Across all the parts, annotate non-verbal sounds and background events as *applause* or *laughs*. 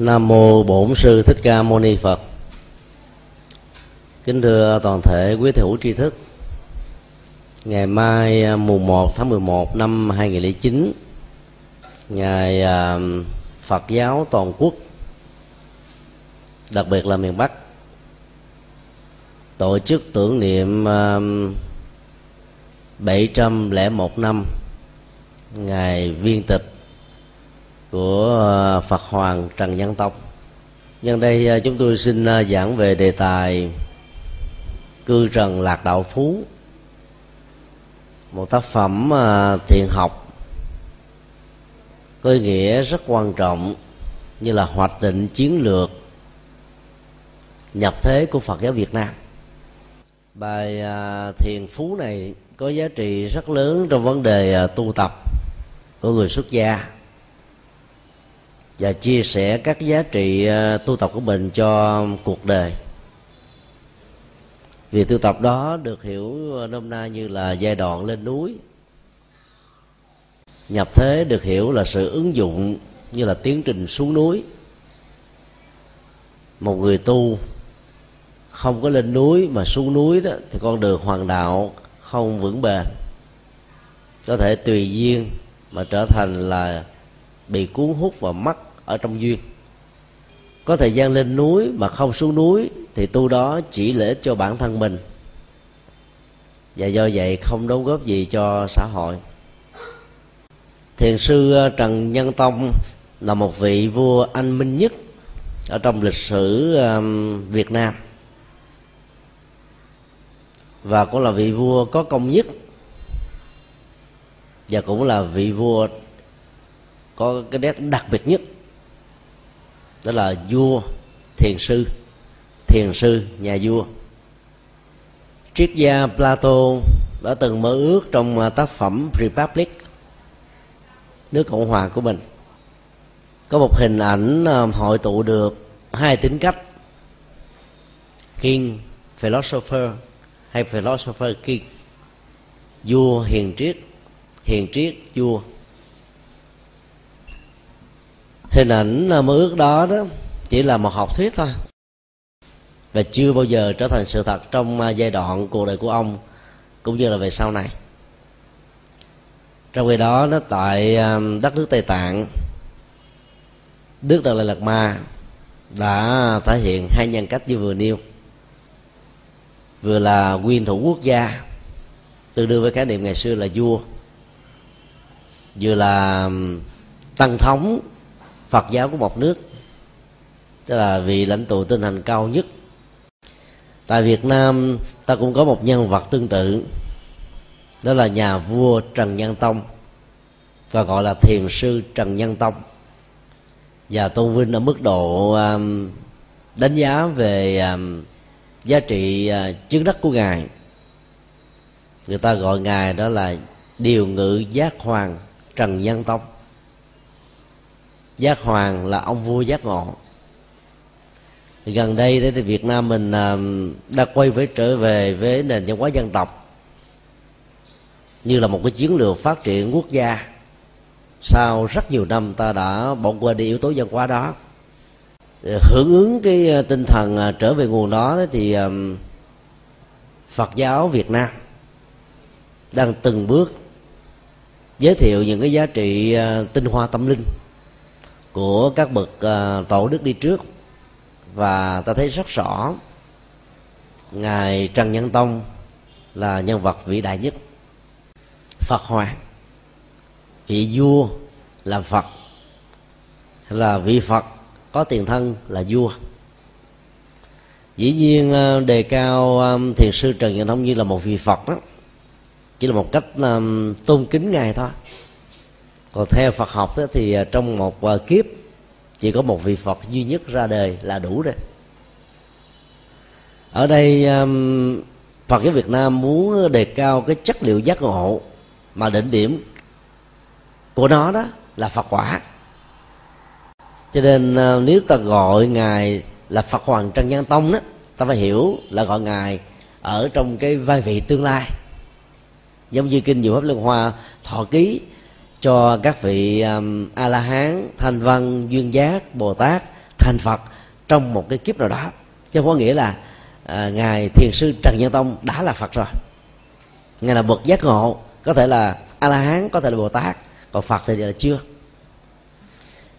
Nam mô Bổn sư Thích Ca Mâu Ni Phật. Kính thưa toàn thể quý thầy hữu tri thức. Ngày mai à, mùng 1 tháng 11 năm 2009 ngày à, Phật giáo toàn quốc, đặc biệt là miền Bắc, tổ chức tưởng niệm à, 701 năm ngày viên tịch của ờ, Phật Hoàng Trần Nhân Tông. Nhân đây ờ, chúng tôi xin ờ, giảng về đề tài cư trần lạc đạo phú, một tác phẩm thiền học, có ý nghĩa rất quan trọng như là hoạch định chiến lược nhập thế của Phật giáo Việt Nam bài thiền phú này có giá trị rất lớn trong vấn đề tu tập của người xuất gia và chia sẻ các giá trị ờ, tu tập của mình cho cuộc đời. Việc tu tập đó được hiểu ờ, nôm na như là giai đoạn lên núi. Nhập thế được hiểu là sự ứng dụng như là tiến trình xuống núi. Một người tu không có lên núi mà xuống núi đó, thì con đường hoàng đạo không vững bền. Có thể tùy duyên mà trở thành là bị cuốn hút và mắc ở trong duyên. Có thời gian lên núi mà không xuống núi thì tu đó chỉ lợi cho bản thân mình. Và do vậy không đóng góp gì cho xã hội. Thiền sư ờ, trần nhân tông là một vị vua anh minh nhất ở trong lịch sử việt nam. Và cũng là vị vua có công nhất. Và cũng là vị vua có cái nét đặc biệt nhất đó là vua, thiền sư. Thiền sư, nhà vua. Triết gia plato đã từng mơ ước trong à, tác phẩm republic, nước cộng hòa của mình. Có một hình ảnh à, hội tụ được hai tính cách, king philosopher hay philosopher king. Vua hiền triết hiền triết, vua hình ảnh à, mơ ước đó đó chỉ là một học thuyết thôi. Và chưa bao giờ trở thành sự thật trong à, giai đoạn cuộc đời của ông, cũng như là về sau này. Trong khi đó, nó tại à, đất nước tây tạng đức đạt lai lạt ma đã thể hiện hai nhân cách như vừa nêu. Vừa là nguyên thủ quốc gia, tương đương với khái niệm ngày xưa là vua. Vừa là tăng thống phật giáo của một nước. Tức là vị lãnh tụ tinh thần cao nhất. Tại việt nam ta cũng có một nhân vật tương tự. Đó là nhà vua trần nhân tông và gọi là thiền sư trần nhân tông. Và tôn vinh ở mức độ um, đánh giá về um, giá trị uh, chứng đắc của ngài. Người ta gọi ngài đó là điều ngự giác hoàng trần nhân tông giác hoàng là ông vua giác ngộ. Thì gần đây thì Việt Nam mình à, đã quay về trở về với nền văn hóa dân tộc như là một cái chiến lược phát triển quốc gia. Sau rất nhiều năm ta đã bỏ qua đi yếu tố văn hóa đó hưởng ứng cái à, tinh thần à, trở về nguồn đó thì Phật giáo Việt Nam đang từng bước giới thiệu những cái giá trị tinh hoa tâm linh của các bậc uh, tổ đức đi trước. Và ta thấy rất rõ ngài trần nhân tông là nhân vật vĩ đại nhất. Phật hoàng vị vua là phật là vị phật có tiền thân là vua. Dĩ nhiên ờ, đề cao ờ, thiền sư trần nhân tông như là một vị phật đó chỉ là một cách tôn kính ngài thôi còn theo Phật học đó, thì à, trong một à, kiếp chỉ có một vị Phật duy nhất ra đời là đủ rồi. Ở đây Phật giáo Việt Nam muốn đề cao cái chất liệu giác ngộ mà đỉnh điểm của nó đó là Phật quả. Cho nên à, nếu ta gọi ngài là Phật Hoàng Trần Nhân Tông đó ta phải hiểu là gọi ngài ở trong cái vai vị tương lai. Giống như kinh diệu pháp liên hoa thọ ký cho các vị um, a la hán thanh văn duyên giác bồ tát thành phật trong một cái kiếp nào đó. Chứ không có nghĩa là à, ngài thiền sư trần nhân tông đã là phật rồi. Ngài là bậc giác ngộ có thể là a la hán có thể là bồ tát còn phật thì là chưa.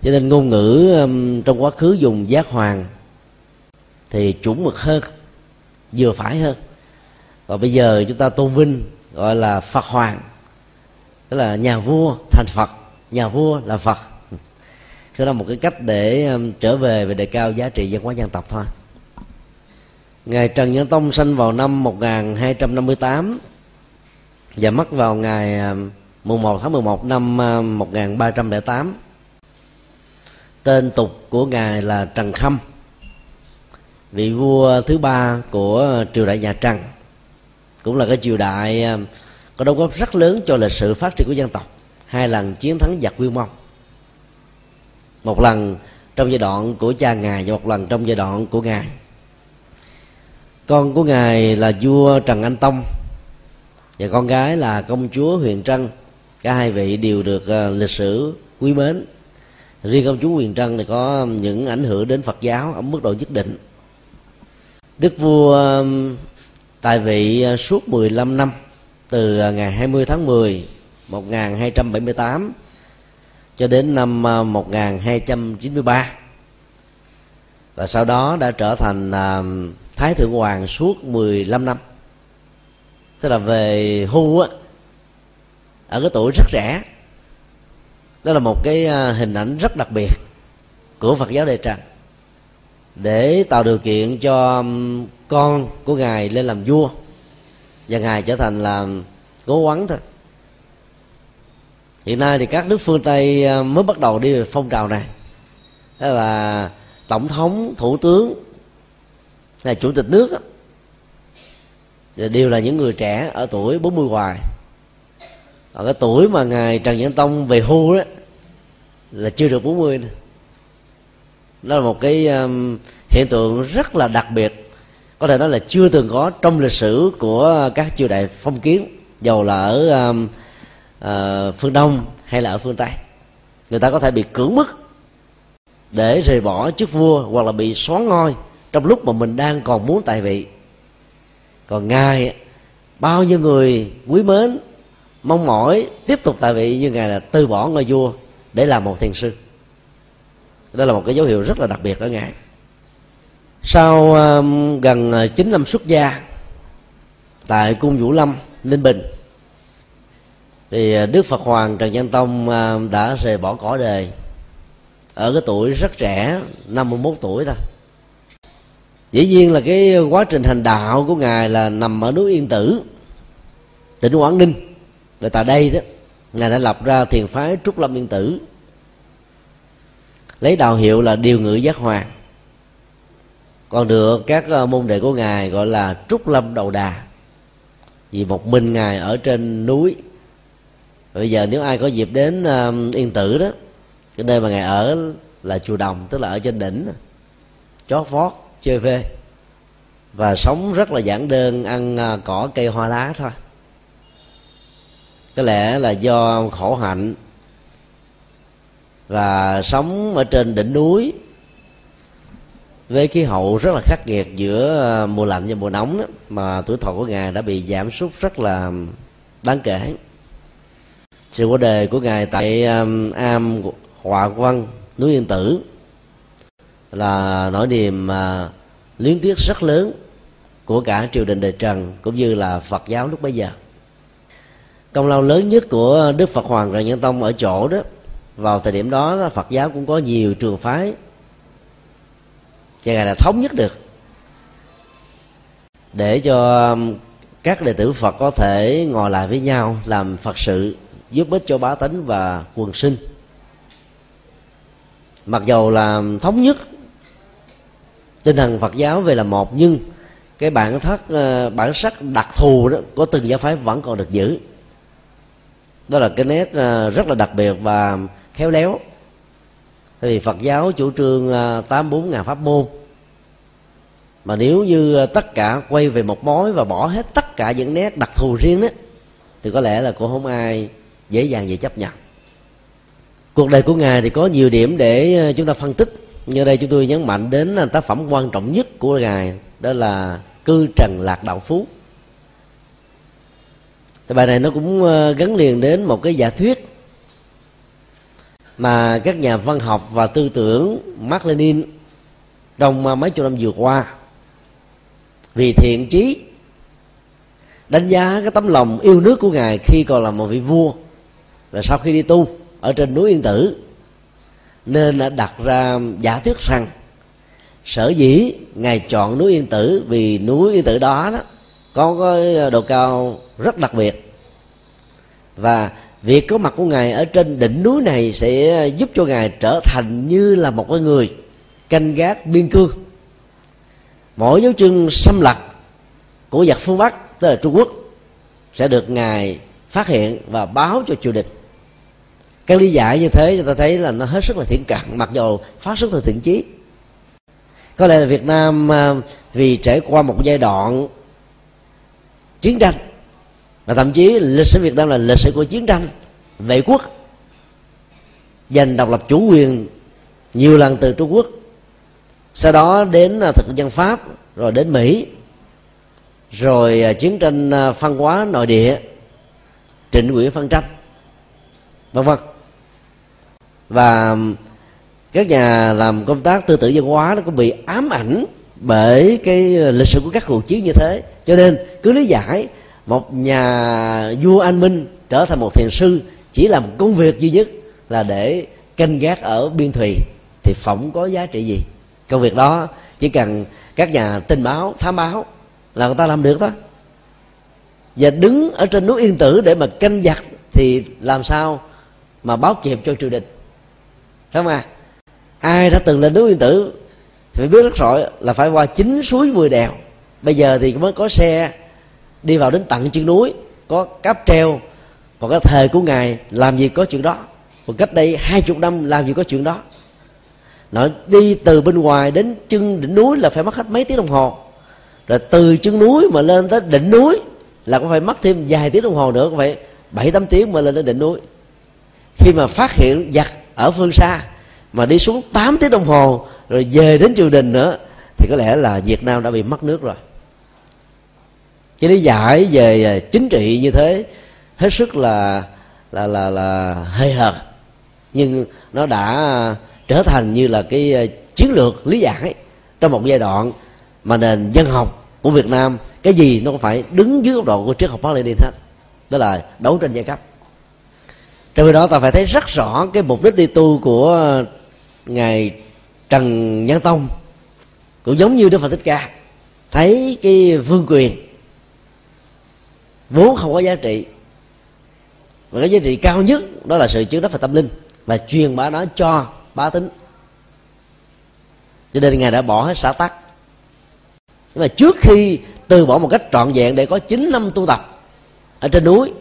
Cho nên ngôn ngữ um, trong quá khứ dùng giác hoàng thì chuẩn mực hơn vừa phải hơn. Và bây giờ chúng ta tôn vinh gọi là phật hoàng tức là nhà vua thành phật. Nhà vua là phật. Đó là một cái cách để um, trở về về đề cao giá trị văn hóa dân tộc thôi. Ngài Trần Nhân Tông sinh vào năm 1258 và mất vào ngày um, mùng 1 tháng 11 năm um, 1308. Tên tục của Ngài là Trần Khâm, vị vua thứ ba của triều đại nhà Trần, cũng là cái triều đại có đóng góp rất lớn cho lịch sử phát triển của dân tộc. Hai lần chiến thắng giặc Quy Mông. Một lần trong giai đoạn của cha ngài và một lần trong giai đoạn của ngài. Con của ngài là vua Trần Anh Tông và con gái là công chúa Huyền Trân. Cả hai vị đều được uh, lịch sử quý mến. Riêng công chúa Huyền Trân thì có những ảnh hưởng đến Phật giáo ở mức độ nhất định. Đức vua uh, tại vị uh, suốt 15 năm từ à, ngày 20 tháng 10 1278 cho đến năm à, 1293 và sau đó đã trở thành à, Thái Thượng Hoàng suốt 15 năm. Tức là về hưu á, ở cái tuổi rất trẻ. Đó là một cái hình ảnh rất đặc biệt của Phật giáo đề Trần để tạo điều kiện cho con của ngài lên làm vua và ngài trở thành là cố quắn thôi. Hiện nay thì các nước phương tây ờ, mới bắt đầu đi về phong trào này. Đó là tổng thống thủ tướng là chủ tịch nước đều là những người trẻ ở tuổi 40 hoài. Ở cái tuổi mà ngài trần nhân tông về hưu đó là chưa được 40 nữa. đó là một cái um, hiện tượng rất là đặc biệt có thể nói là chưa từng có trong lịch sử của các triều đại phong kiến dầu là ở uh, uh, phương đông hay là ở phương tây. Người ta có thể bị cưỡng bức để rời bỏ chức vua hoặc là bị xóa ngôi trong lúc mà mình đang còn muốn tại vị. Còn ngài bao nhiêu người quý mến mong mỏi tiếp tục tại vị như ngài là từ bỏ ngôi vua để làm một thiền sư. Đó là một cái dấu hiệu rất là đặc biệt ở ngài sau um, gần à, 9 năm xuất gia tại cung vũ lâm, ninh bình, thì à, đức phật hoàng trần nhân tông à, đã rời bỏ cõi đời ở cái tuổi rất trẻ 51 tuổi thôi. Dĩ nhiên là cái quá trình hành đạo của ngài là nằm ở núi yên tử, tỉnh quảng ninh và tại đây đó. Ngài đã lập ra thiền phái trúc lâm yên tử, lấy đạo hiệu là điều ngự giác hoàng còn được các ờ, môn đệ của ngài gọi là trúc lâm đầu đà. Vì một mình ngài ở trên núi. Bây giờ nếu ai có dịp đến yên tử đó, cái nơi mà ngài ở là chùa đồng, tức là ở trên đỉnh, chót vót chơi phê. Và sống rất là giản đơn, ăn ờ, cỏ, cây, hoa lá thôi. Có lẽ là do khổ hạnh. Và sống ở trên đỉnh núi với khí hậu rất là khắc nghiệt giữa ờ, mùa lạnh và mùa nóng đó, mà tuổi thọ của ngài đã bị giảm sút rất là đáng kể. Sự qua đề của ngài tại um, am Hòa văn núi yên tử là nỗi niềm uh, luyến tiếc rất lớn của cả triều đình đời trần cũng như là phật giáo lúc bấy giờ. Công lao lớn nhất của đức phật hoàng trần nhân tông ở chỗ đó vào thời điểm đó phật giáo cũng có nhiều trường phái và ngài là thống nhất được. Để cho các đệ tử phật có thể ngồi lại với nhau, làm phật sự, giúp ích cho bá tánh và quần sinh. Mặc dầu là thống nhất, tinh thần Phật giáo về là một, nhưng cái bản thất ờ, bản sắc đặc thù đó của từng giáo phái vẫn còn được giữ. Đó là cái nét ờ, rất là đặc biệt và khéo léo thì Phật giáo chủ trương ờ, tám bốn ngàn pháp môn. Mà nếu như à, tất cả quay về một mối và bỏ hết tất cả những nét đặc thù riêng đó thì có lẽ là cũng không ai dễ dàng gì chấp nhận. Cuộc đời của ngài thì có nhiều điểm để à, chúng ta phân tích. Như đây chúng tôi nhấn mạnh đến tác phẩm quan trọng nhất của ngài đó là cư trần lạc đạo phú. Thì bài này nó cũng gắn liền đến một cái giả thuyết mà các nhà văn học và tư tưởng Mark Lenin trong mấy chục năm vừa qua. Vì thiện trí đánh giá cái tấm lòng yêu nước của ngài khi còn là một vị vua và sau khi đi tu ở trên núi yên tử, nên đã đặt ra giả thuyết rằng sở dĩ ngài chọn núi yên tử vì núi yên tử đó đó có cái độ cao rất đặc biệt và việc có mặt của ngài ở trên đỉnh núi này sẽ giúp cho ngài trở thành như là một cái người canh gác biên cương. Mỗi dấu chân xâm lật của giặc phương bắc, tức là trung quốc, sẽ được ngài phát hiện và báo cho triều đình. Cái lý giải như thế, chúng ta thấy là nó hết sức là thiện cận mặc dù phát xuất từ thiện chí. Có lẽ là việt nam à, vì trải qua một giai đoạn chiến tranh và thậm chí lịch sử việt nam là lịch sử của chiến tranh, vệ quốc. Giành độc lập chủ quyền nhiều lần từ trung quốc, sau đó đến à, thực dân pháp, rồi đến mỹ, rồi à, chiến tranh à, phân hóa nội địa, trịnh nguyễn phân tranh vân vân. Và các nhà làm công tác tư tưởng văn hóa nó cũng bị ám ảnh bởi cái lịch sử của các cuộc chiến như thế. Cho nên cứ lý giải một nhà vua an minh trở thành một thiền sư, chỉ làm công việc duy nhất là để canh gác ở biên thùy. Thì phỏng có giá trị gì? Công việc đó, chỉ cần các nhà tình báo thám báo là người ta làm được đó và đứng ở trên núi yên tử để mà canh giặc thì làm sao mà báo kịp cho triều đình? Không à ai đã từng lên núi yên tử thì phải biết rất rõ là phải qua chín suối mười đèo. Bây giờ thì mới có xe đi vào đến tận chân núi, có cáp treo, còn cái thời của ngài làm gì có chuyện đó. Còn cách đây hai chục năm làm gì có chuyện đó. Nói đi từ bên ngoài đến chân đỉnh núi là phải mất hết mấy tiếng đồng hồ. Rồi từ chân núi mà lên tới đỉnh núi là cũng phải mất thêm vài tiếng đồng hồ nữa, cũng phải bảy, tám tiếng mà lên tới đỉnh núi. Khi mà phát hiện giặc ở phương xa mà đi xuống 8 tiếng đồng hồ rồi về đến triều đình nữa, thì có lẽ là việt nam đã bị mất nước rồi cái lý giải về à, chính trị như thế hết sức là là là là hơi hợt. Nhưng nó đã trở thành như là cái à, chiến lược lý giải trong một giai đoạn mà nền dân học của Việt Nam, cái gì nó cũng phải đứng dưới góc độ của triết học Mác Lenin hết. Đó là đấu tranh giai cấp. Trong khi đó, ta phải thấy rất rõ cái mục đích đi tu của ngài trần nhân tông, cũng giống như đức phật thích ca. Thấy cái vương quyền vốn không có giá trị. Và cái giá trị cao nhất đó là sự chứng đắc về tâm linh và truyền bá nó cho bá tính cho nên ngài đã bỏ hết xã tắc. Nhưng mà trước khi từ bỏ một cách trọn vẹn để có 9 năm tu tập ở trên núi,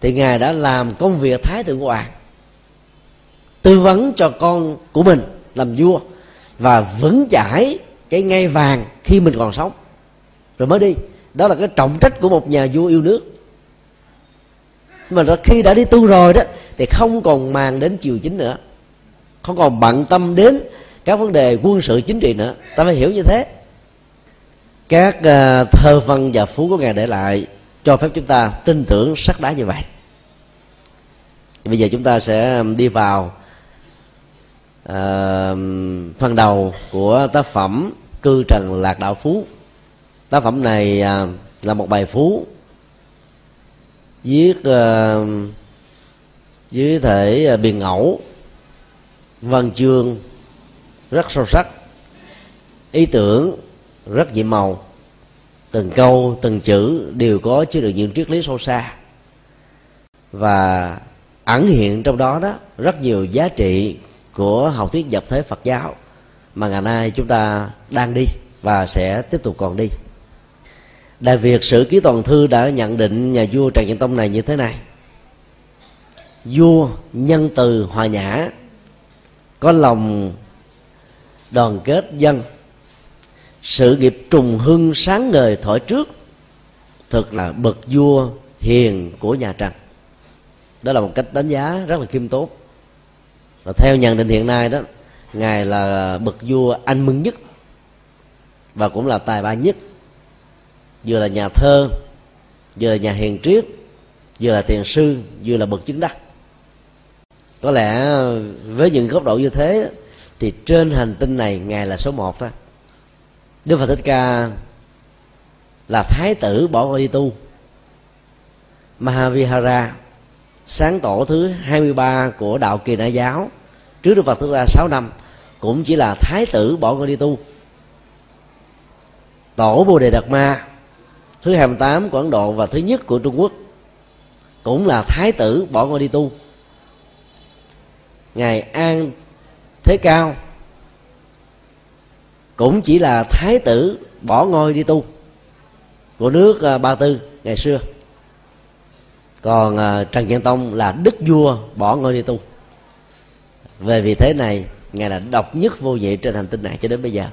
thì ngài đã làm công việc thái thượng hoàng, tư vấn cho con của mình làm vua và vững chãi cái ngai vàng khi mình còn sống. Rồi mới đi đó là cái trọng trách của một nhà vua yêu nước. Mà khi đã đi tu rồi đó thì không còn màng đến chiều chính nữa. Không còn bận tâm đến các vấn đề quân sự chính trị nữa. Ta phải hiểu như thế. Các uh, thơ văn và phú của ngài để lại cho phép chúng ta tin tưởng sắc đá như vậy. Bây giờ chúng ta sẽ đi vào uh, phần đầu của tác phẩm cư trần lạc đạo phú tác phẩm này à, là một bài phú viết uh, dưới thể à, biền ngẫu văn chương rất sâu sắc ý tưởng rất nhiệm màu. Từng câu từng chữ đều có chứa được những triết lý sâu xa. Và ẩn hiện trong đó đó rất nhiều giá trị của học thuyết nhập thế Phật giáo mà ngày nay chúng ta đang đi và sẽ tiếp tục còn đi. Đại Việt Sử Ký Toàn Thư đã nhận định nhà vua Trần Nhân Tông này như thế này. Vua nhân từ hòa nhã, Có lòng đoàn kết dân. Sự nghiệp trùng hưng sáng ngời thổi trước, Thực là bậc vua hiền của nhà Trần. Đó là một cách đánh giá rất là khiêm tốn. Và theo nhận định hiện nay đó, Ngài là bậc vua anh mừng nhất Và cũng là tài ba nhất vừa là nhà thơ, vừa là nhà hiền triết, vừa là thiền sư, vừa là bậc chứng đắc. Có lẽ với những góc độ như thế thì trên hành tinh này ngài là số một thôi đức phật thích ca là thái tử bỏ ngôi đi tu. Mahavihara, sáng tổ thứ 23 của đạo kỳ đại giáo trước đức phật thích ca 6 năm, cũng chỉ là thái tử bỏ ngôi đi tu. Tổ bồ đề đạt ma thứ 28 của Ấn Độ và thứ nhất của Trung Quốc. Cũng là thái tử bỏ ngôi đi tu. Ngài an thế cao cũng chỉ là thái tử bỏ ngôi đi tu của nước à, ba tư ngày xưa. Còn à, trần nhân tông là đức vua bỏ ngôi đi tu. Về vị thế này, ngài là độc nhất vô nhị trên hành tinh này cho đến bây giờ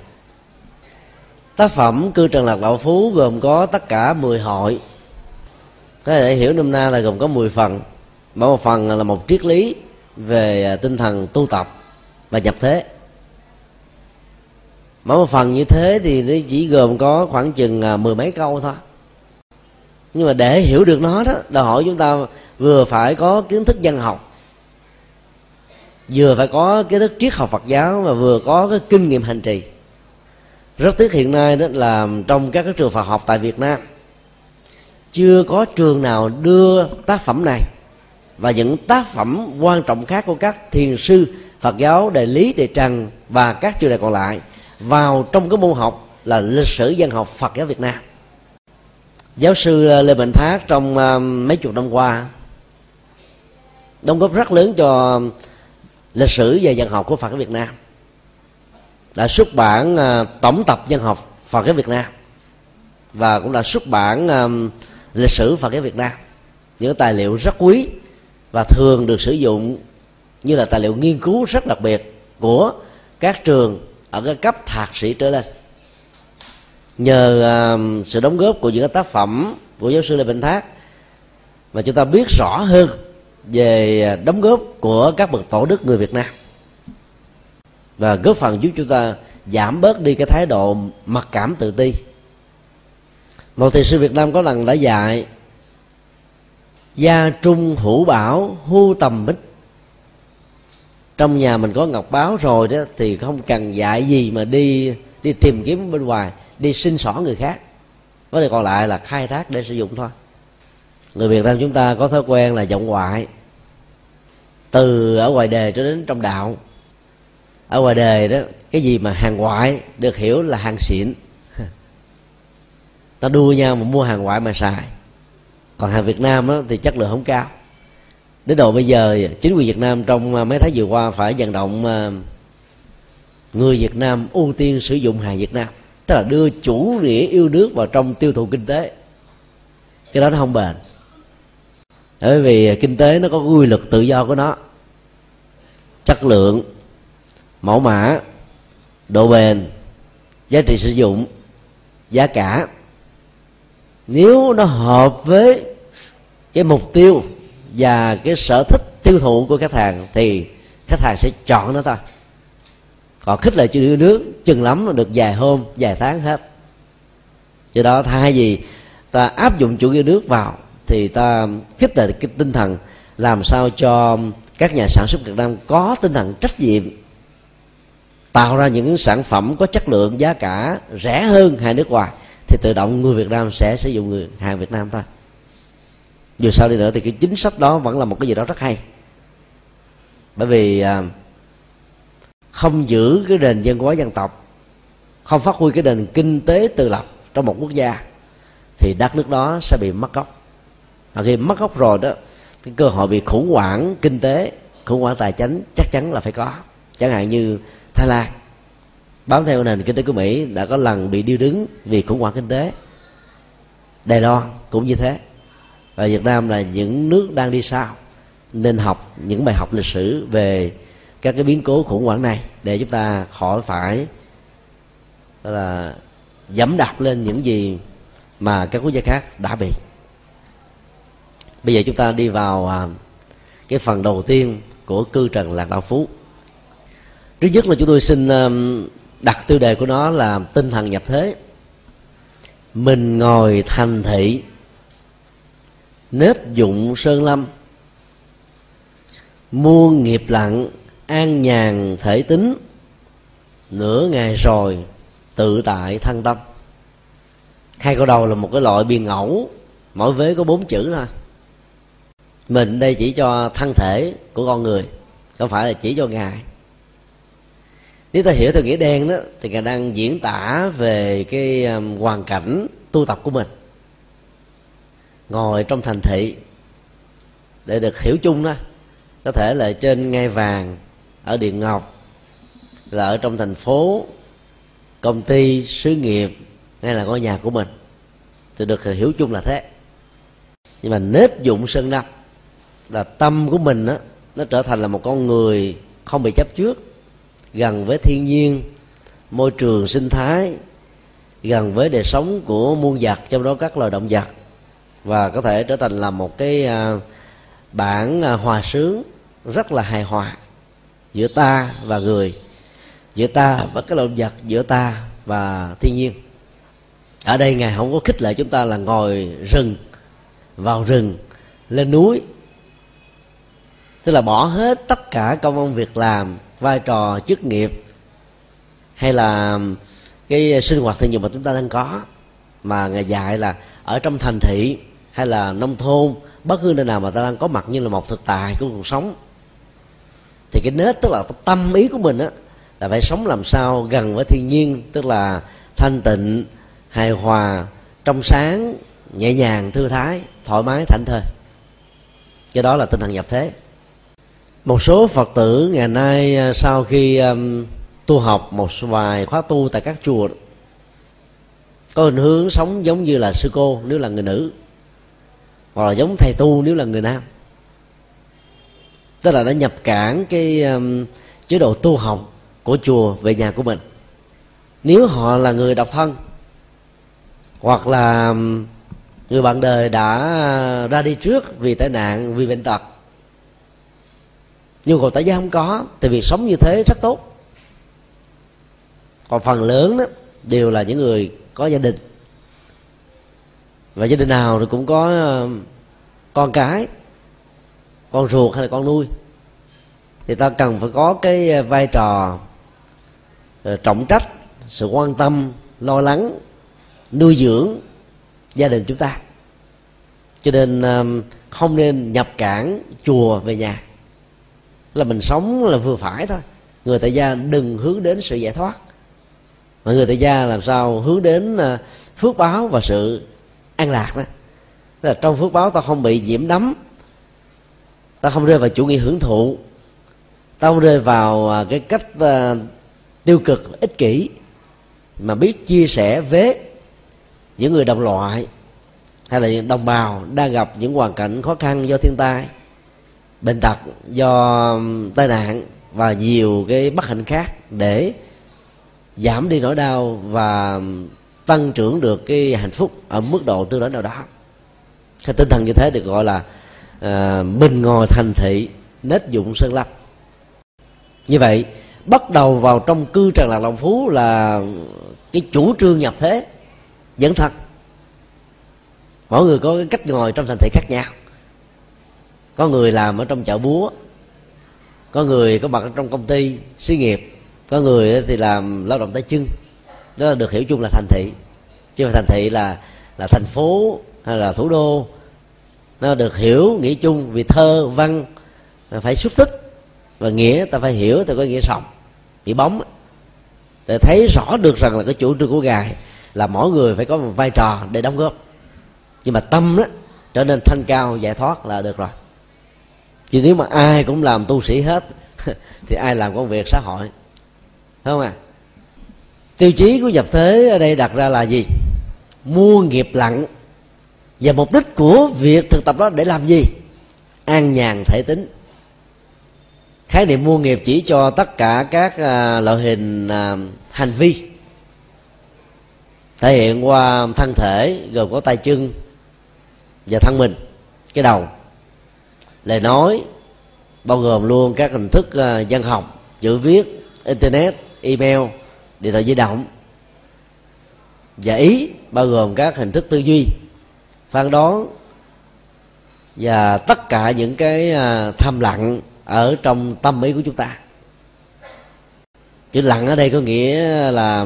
tác phẩm cư trần lạc đạo phú gồm có tất cả 10 hội. Có thể hiểu nôm na là gồm có 10 phần. Mỗi một phần là một triết lý về à, tinh thần tu tập và nhập thế. Mỗi một phần như thế thì nó chỉ gồm có khoảng chừng à, mười mấy câu thôi. Nhưng mà để hiểu được nó đó, đòi hỏi chúng ta vừa phải có kiến thức văn học, vừa phải có kiến thức triết học Phật giáo và vừa có cái kinh nghiệm hành trì rất tiếc hiện nay đó là trong các cái trường Phật học tại Việt Nam, chưa có trường nào đưa tác phẩm này. Và những tác phẩm quan trọng khác của các thiền sư, Phật giáo Đề Lý Đề Trần và các trường đại còn lại vào trong cái môn học là lịch sử dân học Phật giáo Việt Nam. Giáo sư Lê Bình Thác trong ờ, mấy chục năm qua đóng góp rất lớn cho lịch sử và dân học của Phật giáo Việt Nam đã xuất bản uh, tổng tập dân học Phật giáo Việt Nam và cũng đã xuất bản à, lịch sử Phật giáo Việt Nam. Những tài liệu rất quý và thường được sử dụng như là tài liệu nghiên cứu rất đặc biệt của các trường ở cái cấp thạc sĩ trở lên. Nhờ uh, sự đóng góp của những tác phẩm của giáo sư Lê Bình Thác mà chúng ta biết rõ hơn về đóng góp của các bậc tổ đức người Việt Nam và góp phần giúp chúng ta giảm bớt đi cái thái độ mặc cảm tự ti. Một thiền sư việt nam có lần đã dạy, gia trung hữu bảo hu tầm bích. Trong nhà mình có ngọc báo rồi đó, thì không cần dạy gì mà đi đi tìm kiếm bên ngoài, đi xin xỏ người khác. Vấn đề còn lại là khai thác để sử dụng thôi. Người việt nam chúng ta có thói quen là giọng ngoại, từ ở ngoài đề cho đến trong đạo ở ngoài đời đó cái gì mà hàng ngoại được hiểu là hàng xịn? Ta đua nhau mà mua hàng ngoại mà xài. Còn hàng việt nam đó, thì chất lượng không cao. Đến độ bây giờ chính quyền việt nam trong à, mấy tháng vừa qua phải vận động à, người việt nam ưu tiên sử dụng hàng việt nam. Tức là đưa chủ nghĩa yêu nước vào trong tiêu thụ kinh tế. Cái đó nó không bền. Bởi vì kinh tế nó có quy luật tự do của nó. Chất lượng mẫu mã độ bền, giá trị sử dụng, giá cả. Nếu nó hợp với cái mục tiêu và cái sở thích tiêu thụ của khách hàng thì khách hàng sẽ chọn nó thôi còn khích lệ chưa nước chừng lắm là được vài hôm, vài tháng hết. Do đó thay vì ta áp dụng chủ nghĩa nước vào thì ta khích lệ cái tinh thần làm sao cho các nhà sản xuất Việt Nam có tinh thần trách nhiệm tạo ra những sản phẩm có chất lượng giá cả rẻ hơn hàng nước ngoài thì tự động người Việt Nam sẽ sử dụng người hàng Việt Nam thôi. Dù sao đi nữa thì cái chính sách đó vẫn là một cái gì đó rất hay. Bởi vì à, không giữ cái nền văn hóa dân tộc không phát huy cái nền kinh tế tự lập trong một quốc gia thì đất nước đó sẽ bị mất gốc. Và khi mất gốc rồi đó cái cơ hội bị khủng hoảng kinh tế khủng hoảng tài chính chắc chắn là phải có. Chẳng hạn như thái lan. Bám theo nền kinh tế của mỹ, đã có lần bị điêu đứng vì khủng hoảng kinh tế. Đài loan cũng như thế. Và việt nam là những nước đang đi sau, nên học những bài học lịch sử về các cái biến cố khủng hoảng này để chúng ta khỏi phải là dẫm đạp lên những gì mà các quốc gia khác đã bị. Bây giờ chúng ta đi vào à, cái phần đầu tiên của cư trần lạc đạo phú trước nhất là chúng tôi xin đặt tiêu đề của nó là tinh thần nhập thế. Mình ngồi thành thị nết dụng sơn lâm. Muôn nghiệp lặng, an nhàn, thể tính. Nửa ngày rồi, tự tại thân tâm. Hai câu đầu là một cái loại biên ngẫu mỗi vế có bốn chữ thôi. Mình đây chỉ cho thân thể của con người, không phải là chỉ cho ngài nếu ta hiểu theo nghĩa đen đó thì ngài đang diễn tả về cái um, hoàn cảnh tu tập của mình. Ngồi trong thành thị để được hiểu chung đó có thể là trên ngai vàng ở điện ngọc là ở trong thành phố công ty xứ nghiệp hay là ngôi nhà của mình. Thì được hiểu chung là thế. Nhưng mà nết dụng sân năm là tâm của mình đó, nó trở thành là một con người không bị chấp trước gần với thiên nhiên, môi trường sinh thái, gần với đời sống của muôn vật, trong đó các loài động vật, và có thể trở thành là một cái à, bản à, hòa sướng rất là hài hòa giữa ta và người, giữa ta và các động vật, giữa ta và thiên nhiên. Ở đây ngài không có khích lệ chúng ta là ngồi rừng, vào rừng, lên núi, tức là bỏ hết tất cả công việc làm vai trò, chức nghiệp, hay là cái sinh hoạt thường nhật mà chúng ta đang có, mà ngài dạy là ở trong thành thị hay là nông thôn, bất cứ nơi nào mà ta đang có mặt như là một thực tại của cuộc sống. Thì cái nết tức là tâm ý của mình á, là phải sống làm sao gần với thiên nhiên, tức là thanh tịnh, hài hòa, trong sáng, nhẹ nhàng, thư thái, thoải mái, thảnh thơi. Cái đó là tinh thần nhập thế một số phật tử ngày nay à, sau khi um, tu học một vài khóa tu tại các chùa có hình hướng sống giống như là sư cô nếu là người nữ hoặc là giống thầy tu nếu là người nam. Tức là đã nhập cản cái um, chế độ tu học của chùa về nhà của mình. Nếu họ là người độc thân hoặc là người bạn đời đã à, ra đi trước vì tai nạn vì bệnh tật nhu cầu tại gia không có, thì việc sống như thế rất tốt. Còn phần lớn đó, đều là những người có gia đình. Và gia đình nào thì cũng có um, con cái, con ruột hay là con nuôi. Thì ta cần phải có cái à, vai trò à, trọng trách, sự quan tâm, lo lắng, nuôi dưỡng gia đình chúng ta. Cho nên um, không nên nhập cản chùa về nhà là mình sống là vừa phải thôi. Người tại gia đừng hướng đến sự giải thoát. Mà người tại gia làm sao hướng đến à, phước báo và sự an lạc đó. Tức là trong phước báo ta không bị nhiễm đắm. Ta không rơi vào chủ nghĩa hưởng thụ. Ta không rơi vào à, cái cách à, tiêu cực, ích kỷ. Mà biết chia sẻ với những người đồng loại hay là những đồng bào đang gặp những hoàn cảnh khó khăn do thiên tai bệnh tật do tai nạn và nhiều cái bất hạnh khác để giảm đi nỗi đau và tăng trưởng được cái hạnh phúc ở mức độ tương đối nào đó. Cái tinh thần như thế được gọi là à, bình ngồi thành thị nết dụng sơn lâm. Như vậy bắt đầu vào trong cư trần lạc long phú là cái chủ trương nhập thế dẫn thân mỗi người có cái cách ngồi trong thành thị khác nhau có người làm ở trong chợ búa, có người có mặt ở trong công ty, xí nghiệp, có người thì làm lao động tay chân. Đó là được hiểu chung là thành thị. Chứ mà thành thị là là thành phố hay là thủ đô, nó được hiểu nghĩa chung vì thơ, văn phải xuất tích. Và nghĩa ta phải hiểu ta có nghĩa sòng nghĩa bóng để thấy rõ được rằng là cái chủ trương của ngài là mỗi người phải có một vai trò để đóng góp. Nhưng mà tâm đó trở nên thanh cao, giải thoát là được rồi chứ nếu mà ai cũng làm tu sĩ hết *laughs* thì ai làm công việc xã hội? Đúng không à? Tiêu chí của nhập thế ở đây đặt ra là gì? Mua nghiệp lặng. Và mục đích của việc thực tập đó để làm gì? An nhàn thể tính. Khái niệm mua nghiệp chỉ cho tất cả các à, loại hình à, hành vi. Thể hiện qua thân thể gồm có tay chân và thân mình cái đầu lời nói bao gồm luôn các hình thức uh, văn học chữ viết internet email điện thoại di động. Và ý bao gồm các hình thức tư duy phán đoán và tất cả những cái à, uh, thầm lặng ở trong tâm ý của chúng ta. Chữ lặng ở đây có nghĩa là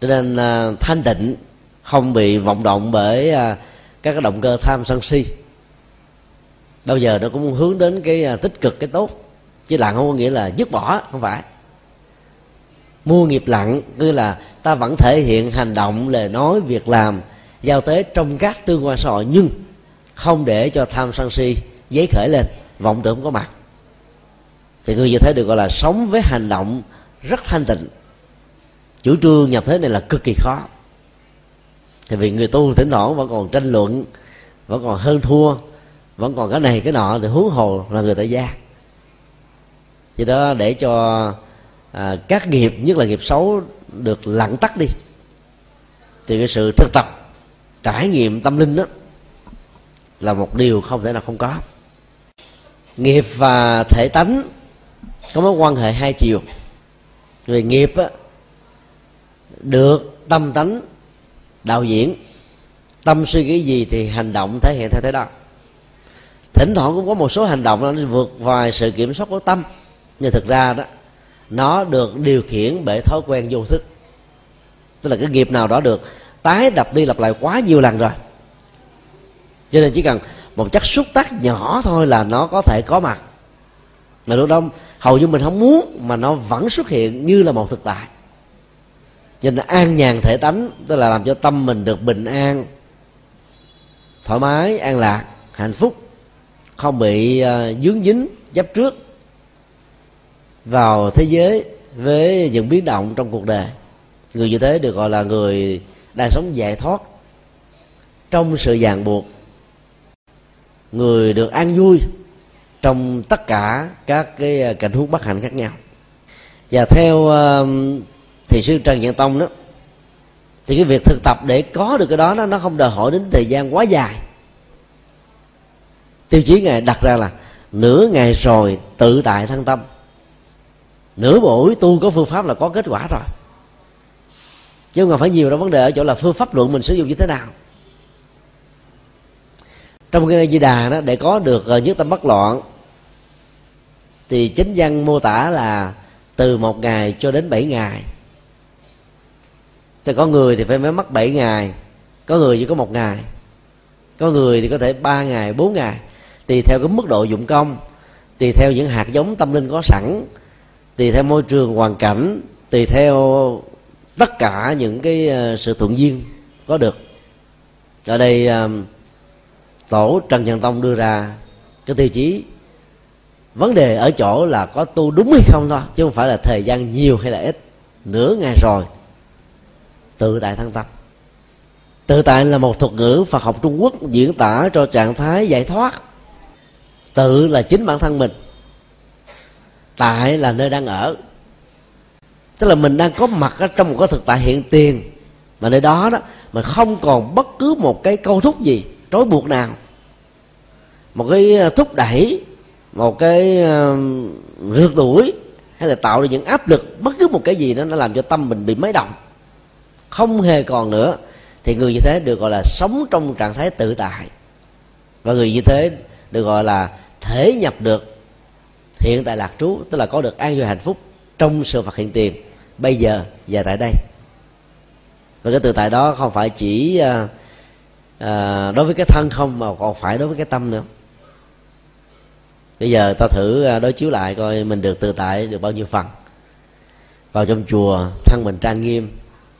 trở nên uh, thanh định không bị vọng động bởi uh, các cái động cơ tham sân si bao giờ nó cũng hướng đến cái à, tích cực, cái tốt. Chứ lặng không có nghĩa là dứt bỏ, không phải. Mua nghiệp lặng như là ta vẫn thể hiện hành động lời nói việc làm, giao tế trong các tương quan xã hội, nhưng không để cho tham sân si giấy khởi lên, vọng tưởng có mặt. Thì người như thế được gọi là sống với hành động rất thanh tịnh. Chủ trương nhập thế này là cực kỳ khó. Thì vì người tu thỉnh thoảng vẫn còn tranh luận, vẫn còn hơn thua vẫn còn cái này cái nọ thì huống hồ là người tại gia. Vì đó để cho à, các nghiệp nhất là nghiệp xấu được lặng tắt đi. Thì cái sự thực tập trải nghiệm tâm linh đó là một điều không thể nào không có. Nghiệp và thể tánh có mối quan hệ hai chiều. Về nghiệp á, được tâm tánh đạo diễn tâm suy nghĩ gì thì hành động thể hiện theo thế đó thỉnh thoảng cũng có một số hành động nó vượt ngoài sự kiểm soát của tâm. Nhưng thực ra đó, nó được điều khiển bởi thói quen vô thức. Tức là cái nghiệp nào đó được tái đập đi lặp lại quá nhiều lần rồi. Cho nên chỉ cần một chất xúc tác nhỏ thôi là nó có thể có mặt. Mà lúc đó hầu như mình không muốn mà nó vẫn xuất hiện như là một thực tại. Cho nên an nhàn thể tánh, tức là làm cho tâm mình được bình an, thoải mái, an lạc, hạnh phúc không bị uh, dướng dính chấp trước vào thế giới với những biến động trong cuộc đời. Người như thế được gọi là người đang sống giải thoát trong sự ràng buộc. Người được an vui trong tất cả các cái à, cảnh huống bất hạnh khác nhau. Và theo à, uh, thì sư trần nhân tông đó thì cái việc thực tập để có được cái đó nó nó không đòi hỏi đến thời gian quá dài tiêu chí ngài đặt ra là nửa ngày rồi tự tại thân tâm. Nửa buổi tu có phương pháp là có kết quả rồi. Chứ không phải nhiều đâu vấn đề ở chỗ là phương pháp luận mình sử dụng như thế nào. Trong cái di đà đó, để có được ờ, nhất tâm bất loạn, thì chính văn mô tả là từ một ngày cho đến bảy ngày. Thì có người thì phải mới mất bảy ngày, có người chỉ có một ngày, có người thì có thể ba ngày, bốn ngày tùy theo cái mức độ dụng công, tùy theo những hạt giống tâm linh có sẵn, tùy theo môi trường hoàn cảnh, tùy theo tất cả những cái ờ, sự thuận duyên có được. Ở đây ờ, tổ trần nhân tông đưa ra cái tiêu chí, vấn đề ở chỗ là có tu đúng hay không thôi, chứ không phải là thời gian nhiều hay là ít. Nửa ngày rồi, tự tại thân tâm. Tự tại là một thuật ngữ phật học trung quốc diễn tả cho trạng thái giải thoát tự là chính bản thân mình tại là nơi đang ở. Tức là mình đang có mặt ở trong một cái thực tại hiện tiền mà nơi đó đó mình không còn bất cứ một cái câu thúc gì trói buộc nào. Một cái ờ, thúc đẩy một cái uh, rượt đuổi hay là tạo ra những áp lực bất cứ một cái gì đó nó làm cho tâm mình bị máy động. Không hề còn nữa thì người như thế được gọi là sống trong trạng thái tự tại. Và người như thế được gọi là thể nhập được. Hiện tại lạc trú tức là có được an vui hạnh phúc trong sự phật hiện tiền bây giờ và tại đây. Và cái tự tại đó không phải chỉ à, à, đối với cái thân không mà còn phải đối với cái tâm nữa. Bây giờ ta thử à, đối chiếu lại coi mình được tự tại được bao nhiêu phần. Vào trong chùa thân mình trang nghiêm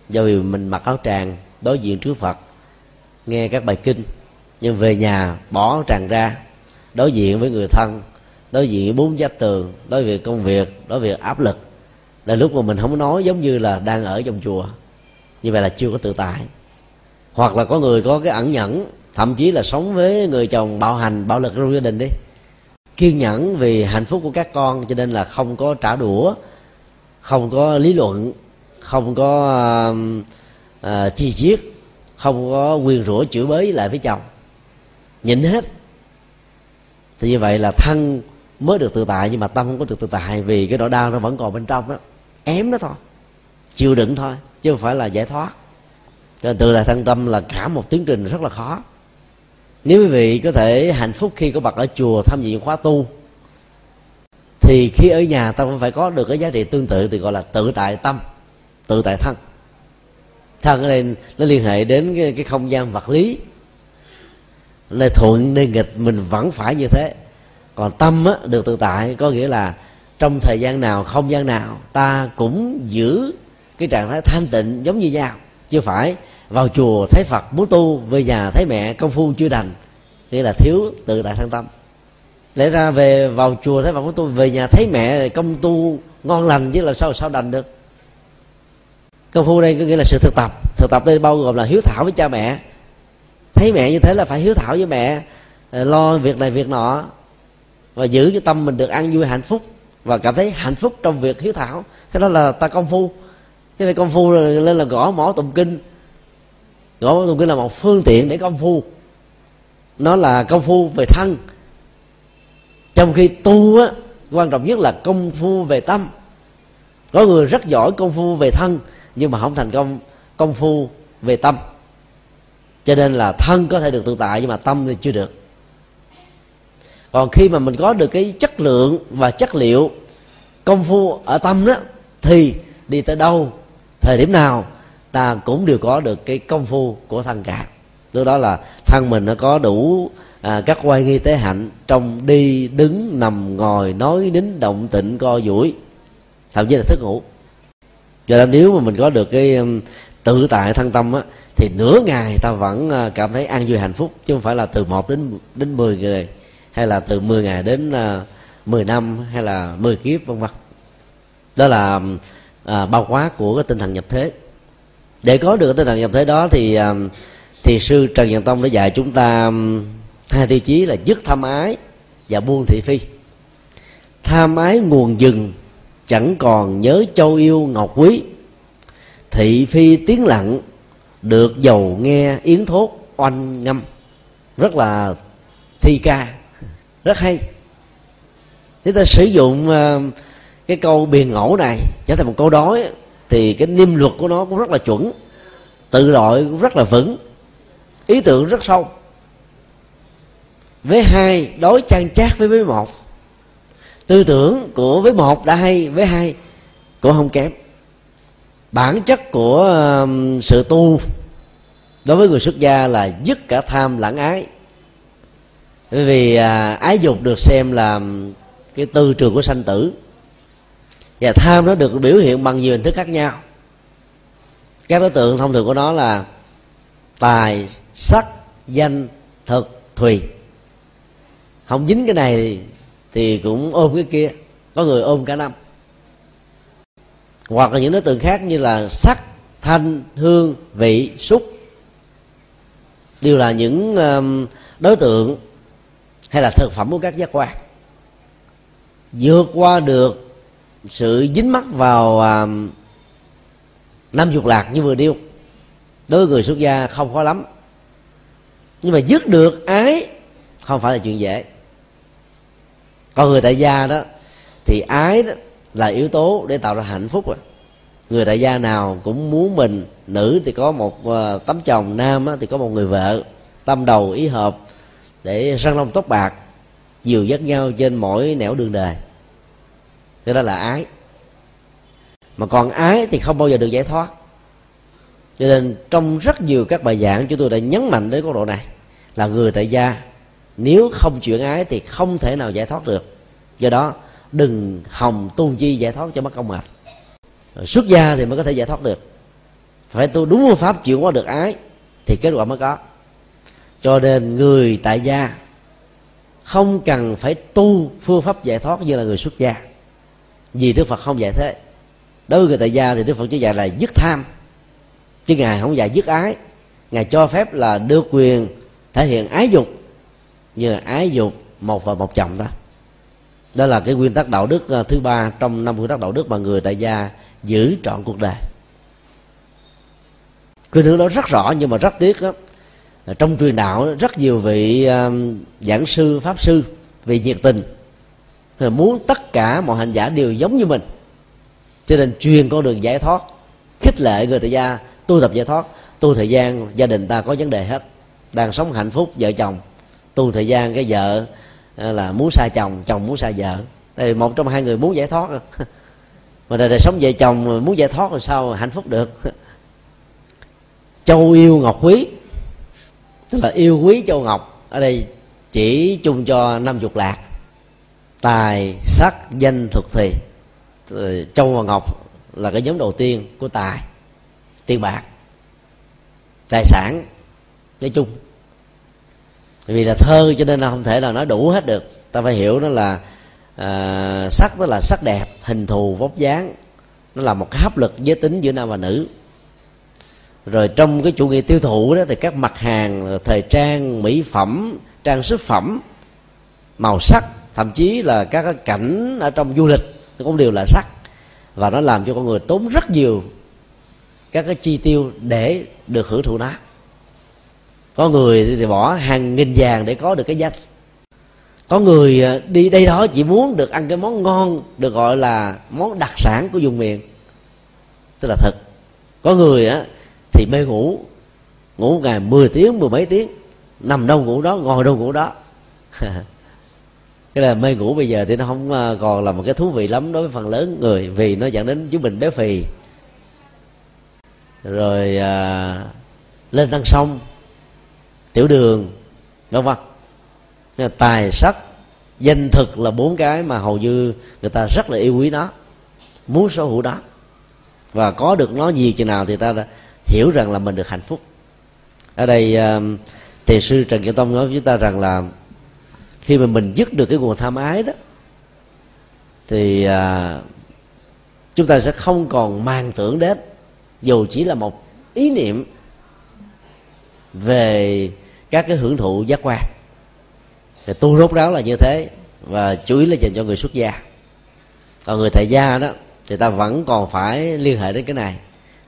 do vì mình mặc áo tràng đối diện trước phật nghe các bài kinh nhưng về nhà bỏ tràng ra đối diện với người thân đối diện bốn giáp tường đối với công việc đối với áp lực. Là lúc mà mình không nói giống như là đang ở trong chùa. Như vậy là chưa có tự tại. Hoặc là có người có cái ẩn nhẫn thậm chí là sống với người chồng bạo hành bạo lực trong gia đình đi. Kiên nhẫn vì hạnh phúc của các con cho nên là không có trả đũa không có lý luận không có uh, uh, chi chiết không có quyền rủa chửi bới lại với chồng. Nhịn hết thì như vậy là thân mới được tự tại nhưng mà tâm không có được tự tại vì cái nỗi đau nó vẫn còn bên trong đó ém nó thôi. Chịu đựng thôi chứ không phải là giải thoát. Cho nên tự tại thân tâm là cả một tiến trình rất là khó. Nếu quý vị có thể hạnh phúc khi có mặt ở chùa tham dự khóa tu thì khi ở nhà ta cũng phải có được cái giá trị tương tự thì gọi là tự tại tâm tự tại thân. Thân ở đây nó liên hệ đến cái, cái không gian vật lý nơi thuận nơi nghịch mình vẫn phải như thế. Còn tâm á, được tự tại có nghĩa là trong thời gian nào không gian nào ta cũng giữ cái trạng thái thanh tịnh giống như nhau. Chưa phải vào chùa thấy phật muốn tu về nhà thấy mẹ công phu chưa đành. Nghĩa là thiếu tự tại thân tâm. Lẽ ra về vào chùa thấy phật muốn tu về nhà thấy mẹ công tu ngon lành chứ làm sao sao đành được? Công phu đây có nghĩa là sự thực tập. Thực tập đây bao gồm là hiếu thảo với cha mẹ thấy mẹ như thế là phải hiếu thảo với mẹ ờ, lo việc này việc nọ, và giữ cái tâm mình được an vui, hạnh phúc, và cảm thấy hạnh phúc trong việc hiếu thảo. Cái đó là ta công phu. Cái này công phu lên là gõ mỏ tụng kinh. Gõ mỏ tụng kinh là một phương tiện để công phu. Nó là công phu về thân. Trong khi tu á, quan trọng nhất là công phu về tâm. Có người rất giỏi công phu về thân, nhưng mà không thành công công phu về tâm cho nên là thân có thể được tự tại nhưng mà tâm thì chưa được. Còn khi mà mình có được cái chất lượng và chất liệu công phu ở tâm đó thì đi tới đâu thời điểm nào ta cũng đều có được cái công phu của thân cả. Lúc đó là thân mình nó có đủ à, các quay nghi tế hạnh trong đi đứng nằm ngồi nói nín động tịnh co duỗi. Thậm chí là thức ngủ. Cho nên nếu mà mình có được cái tự tại thân tâm á thì nửa ngày ta vẫn ờ, cảm thấy an vui hạnh phúc chứ không phải là từ một đến đến mười người hay là từ 10 ngày đến ờ, 10 năm hay là 10 kiếp vân vân. Đó là à, bao quát của cái tinh thần nhập thế. Để có được tinh thần nhập thế đó thì thì sư trần nhân tông đã dạy chúng ta hai tiêu chí là dứt tham ái và buông thị phi. Tham ái nguồn dừng chẳng còn nhớ châu yêu ngọc quý. Thị phi tiếng lặng được giàu nghe yến thốt oanh ngâm. Rất là thi ca. Rất hay. Nếu ta sử dụng ờ, cái câu biền ngẫu này trở thành một câu đói, thì cái niêm luật của nó cũng rất là chuẩn, tự loại cũng rất là vững, ý tưởng rất sâu. Với hai, đối trang chát với với một. Tư tưởng của với một đã hay với hai cũng không kém bản chất của sự tu đối với người xuất gia là dứt cả tham lẫn ái. Bởi vì à, ái dục được xem là cái tư trường của sanh tử. Và tham nó được biểu hiện bằng nhiều hình thức khác nhau. Các đối tượng thông thường của nó là tài sắc danh thực thùy. Không dính cái này thì cũng ôm cái kia. Có người ôm cả năm hoặc là những đối tượng khác như là sắc, thanh, hương, vị, xúc, đều là những đối tượng hay là thực phẩm của các giác quan. Vượt qua được sự dính mắc vào năm dục lạc như vừa điêu đối với người xuất gia không khó lắm. Nhưng mà dứt được ái không phải là chuyện dễ. Còn người tại gia đó, thì ái đó là yếu tố để tạo ra hạnh phúc rồi. Người đại gia nào cũng muốn mình nữ thì có một ờ, tấm chồng, nam thì có một người vợ. Tâm đầu ý hợp để răng long tóc bạc, dìu dắt nhau trên mỗi nẻo đường đời. Cái đó là ái. Mà còn ái thì không bao giờ được giải thoát. Cho nên trong rất nhiều các bài giảng, chúng tôi đã nhấn mạnh đến góc độ này. Là người tại gia, nếu không chuyển ái thì không thể nào giải thoát được. Do đó đừng hòng tu chi giải thoát cho mất công mệt xuất gia thì mới có thể giải thoát được. Phải tu đúng phương pháp chuyển qua được ái, thì kết quả mới có. Cho nên người tại gia không cần phải tu phương pháp giải thoát như là người xuất gia. Vì đức phật không dạy thế. Đối với người tại gia thì đức phật chỉ dạy là dứt tham. Chứ ngài không dạy dứt ái. Ngài cho phép là đưa quyền thể hiện ái dục, như là ái dục một và một chồng đó đó là cái nguyên tắc đạo đức à, thứ ba trong năm nguyên tắc đạo đức mà người tại gia giữ trọn cuộc đời. Cái hướng đó rất rõ nhưng mà rất tiếc đó trong truyền đạo rất nhiều vị à, giảng sư, pháp sư vì nhiệt tình, thì muốn tất cả mọi hành giả đều giống như mình. Cho nên truyền con đường giải thoát, khích lệ người tại gia, tu tập giải thoát, tu thời gian gia đình ta có vấn đề hết. Đang sống hạnh phúc, vợ chồng, tu thời gian cái vợ Ờ, là muốn xa chồng chồng muốn xa vợ. Tại vì một trong hai người muốn giải thoát *laughs* mà đời, đời sống vợ chồng muốn giải thoát rồi sao hạnh phúc được? *laughs* Châu yêu ngọc quý. Tức là yêu quý châu ngọc. Ở đây chỉ chung cho năm dục lạc. Tài sắc danh thuật thì ờ, châu và ngọc là cái nhóm đầu tiên của tài tiền bạc. Tài sản nói chung vì là thơ cho nên là không thể là nói đủ hết được. Ta phải hiểu nó là à, sắc đó là sắc đẹp hình thù vóc dáng. Nó là một cái hấp lực giới tính giữa nam và nữ. Rồi trong cái chủ nghĩa tiêu thụ đó thì các mặt hàng thời trang mỹ phẩm trang sức phẩm màu sắc thậm chí là các cái cảnh ở trong du lịch cũng đều là sắc. Và nó làm cho con người tốn rất nhiều các cái chi tiêu để được hưởng thụ nó có người thì bỏ hàng nghìn vàng để có được cái danh có người à, đi đây đó chỉ muốn được ăn cái món ngon được gọi là món đặc sản của vùng miền. Tức là thật. Có người á thì mê ngủ ngủ ngày 10 tiếng mười mấy tiếng nằm đâu ngủ đó ngồi đâu ngủ đó. *laughs* Cái là mê ngủ bây giờ thì nó không à, còn là một cái thú vị lắm đối với phần lớn người vì nó dẫn đến chúng mình béo phì. Rồi à, lên tăng sông tiểu đường vân vân. Tài sắc danh thực là bốn cái mà hầu như người ta rất là yêu quý nó muốn sở hữu đó và có được nó nhiều chừng nào thì ta đã hiểu rằng là mình được hạnh phúc. Ở đây um, thiền sư trần kiều tông nói với ta rằng là khi mà mình dứt được cái nguồn tham ái đó thì à, chúng ta sẽ không còn mang tưởng đến dù chỉ là một ý niệm về các cái hưởng thụ giác quan. Thì tu rốt ráo là như thế, và chú ý là dành cho người xuất gia. Còn người tại gia đó, thì ta vẫn còn phải liên hệ đến cái này.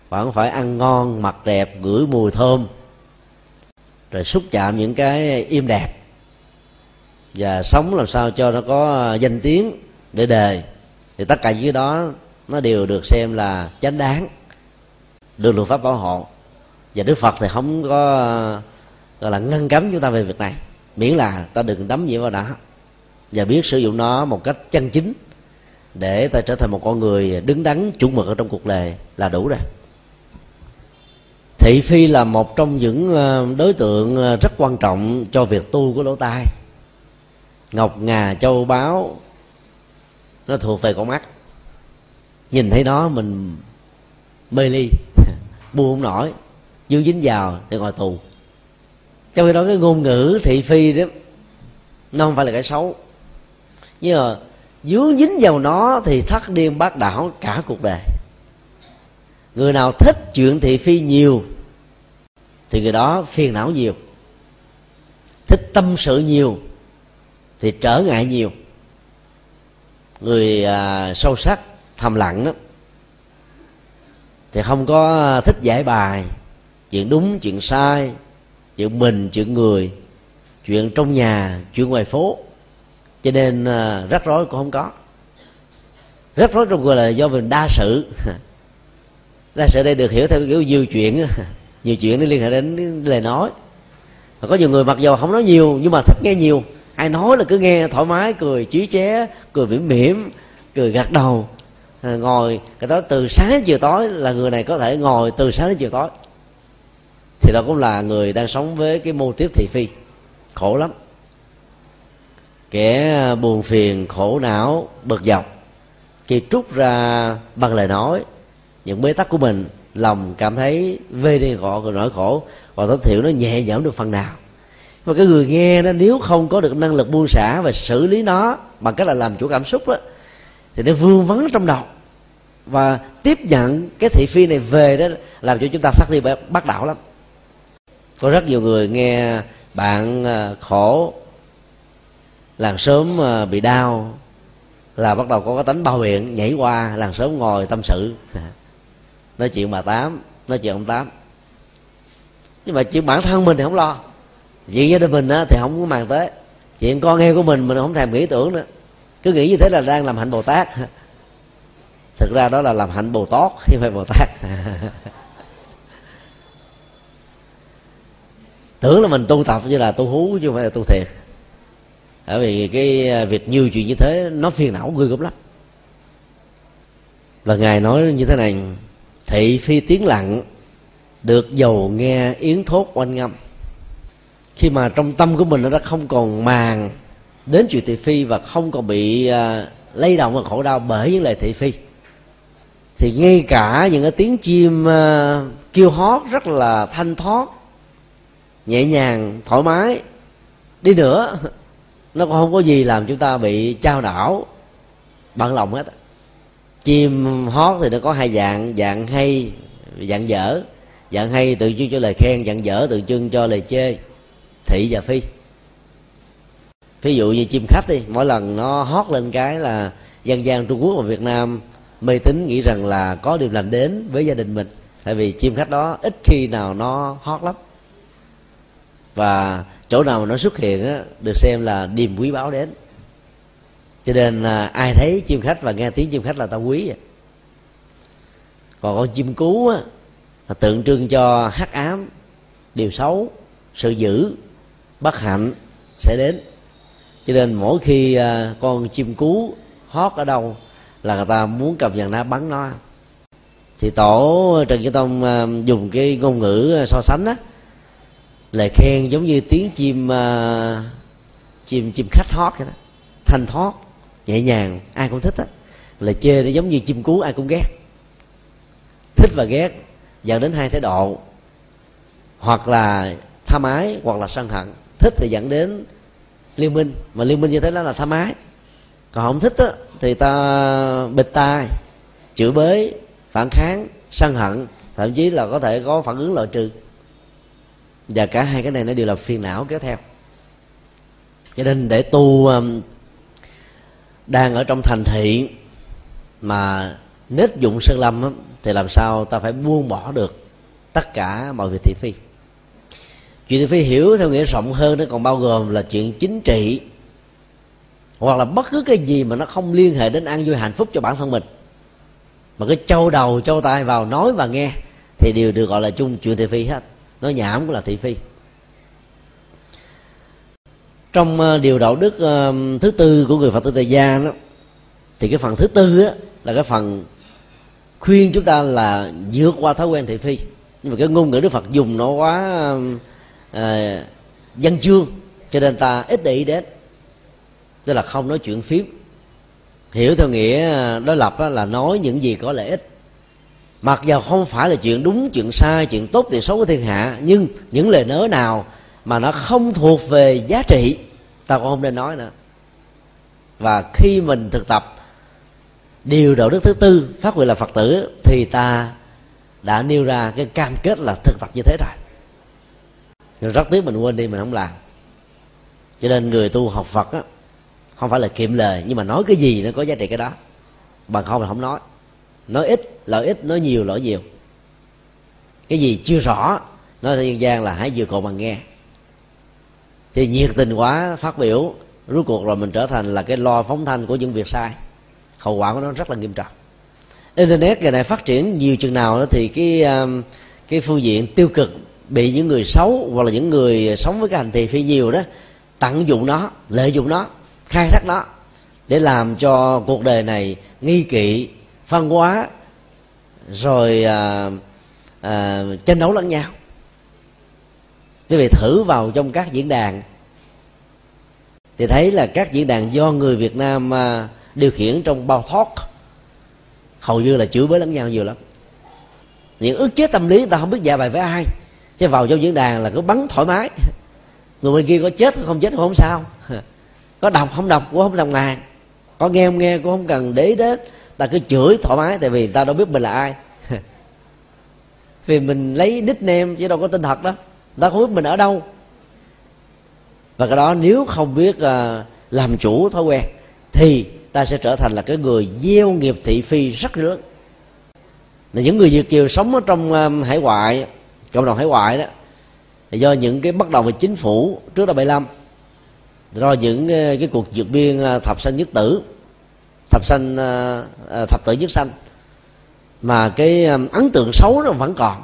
Vẫn phải ăn ngon, mặc đẹp gửi mùi thơm, rồi xúc chạm những cái im đẹp. Và sống làm sao cho nó có danh tiếng để đề. Thì tất cả những cái đó nó đều được xem là chánh đáng, được luật pháp bảo hộ và đức phật thì không có, gọi là, ngăn cấm chúng ta về việc này. Miễn là ta đừng đắm nhiễm vào đó. Và biết sử dụng nó một cách chân chính để ta trở thành một con người đứng đắn, chuẩn mực ở trong cuộc đời là đủ rồi. Thị phi là một trong những ờ, đối tượng ờ, rất quan trọng cho việc tu của lỗ tai. Ngọc ngà châu báu nó thuộc về con mắt. Nhìn thấy nó mình mê ly, *laughs* buông không nổi dướng dính vào thì ngồi tù. Trong khi đó cái ngôn ngữ thị phi đó nó không phải là cái xấu. Nhưng mà dướng dính vào nó thì thất điên bác đảo cả cuộc đời. Người nào thích chuyện thị phi nhiều thì người đó phiền não nhiều. Thích tâm sự nhiều thì trở ngại nhiều. Người à, sâu sắc thầm lặng đó thì không có thích giải bài chuyện đúng chuyện sai chuyện mình chuyện người chuyện trong nhà chuyện ngoài phố. Cho nên à, rắc rối cũng không có. Rắc rối trong người là do mình đa sự. *laughs* Đa sự đây được hiểu theo kiểu nhiều chuyện. *laughs* Nhiều chuyện nó liên hệ đến lời nói. Và có nhiều người mặc dù không nói nhiều nhưng mà thích nghe nhiều. Ai nói là cứ nghe thoải mái cười chí ché cười mỉm mỉm cười gật đầu. À, ngồi cái đó từ sáng đến chiều tối là người này có thể ngồi từ sáng đến chiều tối thì đó cũng là người đang sống với cái mô tiếp thị phi. Khổ lắm. Kẻ à, buồn phiền khổ não bực dọc. Khi trút ra bằng lời nói những bế tắc của mình lòng cảm thấy vê đi gọ rồi nỗi khổ còn tối thiểu nó nhẹ nhõm được phần nào. Và cái người nghe nó nếu không có được năng lực buông xả và xử lý nó bằng cách là làm chủ cảm xúc đó, thì nó vương vấn trong đầu. Và tiếp nhận cái thị phi này về đó làm cho chúng ta phát đi bắt đảo lắm có rất nhiều người nghe bạn à, khổ, làng sớm à, bị đau, là bắt đầu có cái tánh bao biện, nhảy qua làng sớm ngồi tâm sự. *laughs* Nói chuyện bà tám, nói chuyện ông tám. Nhưng mà chuyện bản thân mình thì không lo. Chuyện gia đình mình thì không có màng tới. Chuyện con em của mình mình không thèm nghĩ tưởng nữa. Cứ nghĩ như thế là đang làm hạnh bồ tát. *laughs* Thực ra đó là làm hạnh bồ tát chứ *laughs* không phải bồ tát. Tưởng là mình tu tập như là tu hú chứ không phải là tu thiệt. Bởi vì cái à, việc nhiều chuyện như thế nó phiền não ghê gớm lắm. Và ngài nói như thế này thị phi tiếng lặng được dầu nghe yến thốt oanh ngâm. Khi mà trong tâm của mình nó đã không còn màng đến chuyện thị phi và không còn bị uh, lay động và khổ đau bởi những lời thị phi thì ngay cả những cái tiếng chim uh, kêu hót rất là thanh thoát nhẹ nhàng, thoải mái. Đi nữa, nó cũng không có gì làm chúng ta bị trao đảo, bận lòng hết chim hót thì nó có hai dạng dạng hay, dạng dở. Dạng hay tượng trưng cho lời khen, dạng dở tượng trưng cho lời chê. Thị và phi. Ví dụ như chim khách đi, mỗi lần nó hót lên cái là dân gian trung quốc và việt nam mê tín nghĩ rằng là có điều lành đến với gia đình mình. Tại vì chim khách đó ít khi nào nó hót lắm và chỗ nào mà nó xuất hiện á, được xem là điềm quý báo đến. Cho nên là ai thấy chim khách và nghe tiếng chim khách là ta quý vậy. còn con chim cú á, là tượng trưng cho hắc ám điều xấu sự dữ bất hạnh sẽ đến. Cho nên mỗi khi à, con chim cú hót ở đâu là người ta muốn cầm dàn đá bắn nó. Thì tổ trần chí tông à, dùng cái ngôn ngữ à, so sánh á lời khen giống như tiếng chim uh, chim chim khách hót vậy đó. Thanh thoát nhẹ nhàng ai cũng thích á. Lời chê nó giống như chim cú ai cũng ghét. Thích và ghét dẫn đến hai thái độ. Hoặc là tham ái hoặc là sân hận. Thích thì dẫn đến liên minh mà liên minh như thế đó là tham ái. Còn không thích á, thì ta bịt tai chửi bới phản kháng sân hận. Thậm chí là có thể có phản ứng loại trừ và cả hai cái này nó đều là phiền não kéo theo. Cho nên để tu um, đang ở trong thành thị mà nết dụng sơn lâm á, thì làm sao ta phải buông bỏ được tất cả mọi việc thị phi? Chuyện thị phi hiểu theo nghĩa rộng hơn nó còn bao gồm là chuyện chính trị hoặc là bất cứ cái gì mà nó không liên hệ đến an vui hạnh phúc cho bản thân mình. Mà cái châu đầu châu tai vào nói và nghe thì đều được gọi là chung chuyện thị phi hết nói nhảm cũng là thị phi. Trong ờ, điều đạo đức ờ, thứ tư của người phật tử tại gia đó thì cái phần thứ tư đó, là cái phần khuyên chúng ta là vượt qua thói quen thị phi. Nhưng mà cái ngôn ngữ đức phật dùng nó quá ờ, uh, dân chương cho nên ta ít để ý đến. Tức là không nói chuyện phiếm hiểu theo nghĩa đối lập là nói những gì có lợi ích mặc dù không phải là chuyện đúng, chuyện sai, chuyện tốt, chuyện xấu của thiên hạ, nhưng những lời nói nào mà nó không thuộc về giá trị, ta cũng không nên nói nữa. Và khi mình thực tập điều đạo đức thứ tư, phát nguyện là phật tử, thì ta đã nêu ra cái cam kết là thực tập như thế rồi. Nhưng rất tiếc mình quên đi, mình không làm. Cho nên người tu học phật á, không phải là kiệm lời, nhưng mà nói cái gì nó có giá trị cái đó. Bằng không là không nói nói ít, lợi ít nói nhiều, lỗi nhiều. Cái gì chưa rõ, nói theo dân gian là hãy vừa cột bằng nghe. Thì nhiệt tình quá, phát biểu rốt cuộc rồi mình trở thành là cái lo phóng thanh của những việc sai. Hậu quả của nó rất là nghiêm trọng. Internet ngày này phát triển nhiều chừng nào đó thì cái um, cái phương diện tiêu cực bị những người xấu hoặc là những người sống với cái hành thị phi nhiều đó tận dụng nó, lợi dụng nó, khai thác nó để làm cho cuộc đời này nghi kỵ phân hóa rồi à, à, tranh đấu lẫn nhau. Quý vị thử vào trong các diễn đàn. Thì thấy là các diễn đàn do người việt nam à, điều khiển trong bao thoát hầu như là chửi bới lẫn nhau nhiều lắm. Những ức chế tâm lý người ta không biết dạ bài với ai chứ vào trong diễn đàn là cứ bắn thoải mái. Người bên kia có chết không chết cũng không sao. *laughs* Có đọc không đọc cũng không đồng ngàn. Có nghe không nghe cũng không cần để đến ta cứ chửi thoải mái tại vì ta đâu biết mình là ai. *laughs* Vì mình lấy nickname chứ đâu có tên thật đó. Ta không biết mình ở đâu. Và cái đó nếu không biết uh, làm chủ thói quen thì ta sẽ trở thành là cái người gieo nghiệp thị phi rất lớn. Là những người việt kiều sống ở trong um, hải ngoại cộng đồng hải ngoại đó là do những cái bất đồng về chính phủ trước năm 75 do những uh, cái cuộc vượt biên uh, thập sanh nhất tử thập sanh ờ, ờ, thập tử nhất sanh. Mà cái ờ, ấn tượng xấu nó vẫn còn.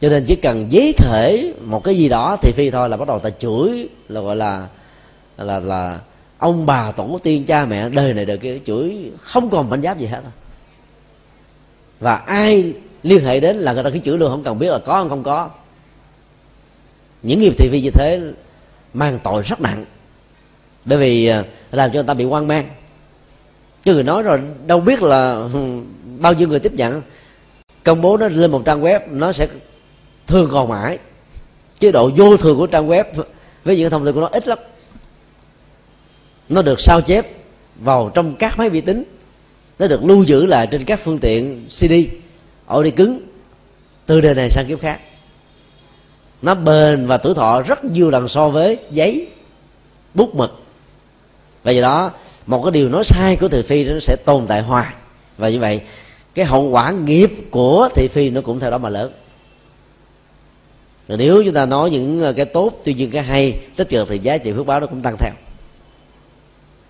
Cho nên chỉ cần giấy thể một cái gì đó thì phi thôi là bắt đầu ta chửi, là gọi là là là ông bà tổ tiên cha mẹ, đời này đời kia chửi, không còn bánh giáp gì hết. Và ai liên hệ đến là người ta cứ chửi luôn, không cần biết là có không không có. Những nghiệp thị phi như thế mang tội rất nặng. Bởi vì làm cho người ta bị quan mang chứ người nói rồi, đâu biết là bao nhiêu người tiếp nhận. Công bố nó lên một trang web, nó sẽ thường còn mãi. Chế độ vô thường của trang web, với những thông tin của nó ít lắm. Nó được sao chép vào trong các máy vi tính. Nó được lưu giữ lại trên các phương tiện cd ổ đi cứng, từ đời này sang kiếp khác. Nó bền và tuổi thọ rất nhiều lần so với giấy, bút mực. Và do đó một cái điều nói sai của thị phi nó sẽ tồn tại hoài. Và như vậy, cái hậu quả nghiệp của thị phi nó cũng theo đó mà lớn. Rồi nếu chúng ta nói những ờ, cái tốt, tuy nhiên cái hay, tích cực thì giá trị phước báo nó cũng tăng theo.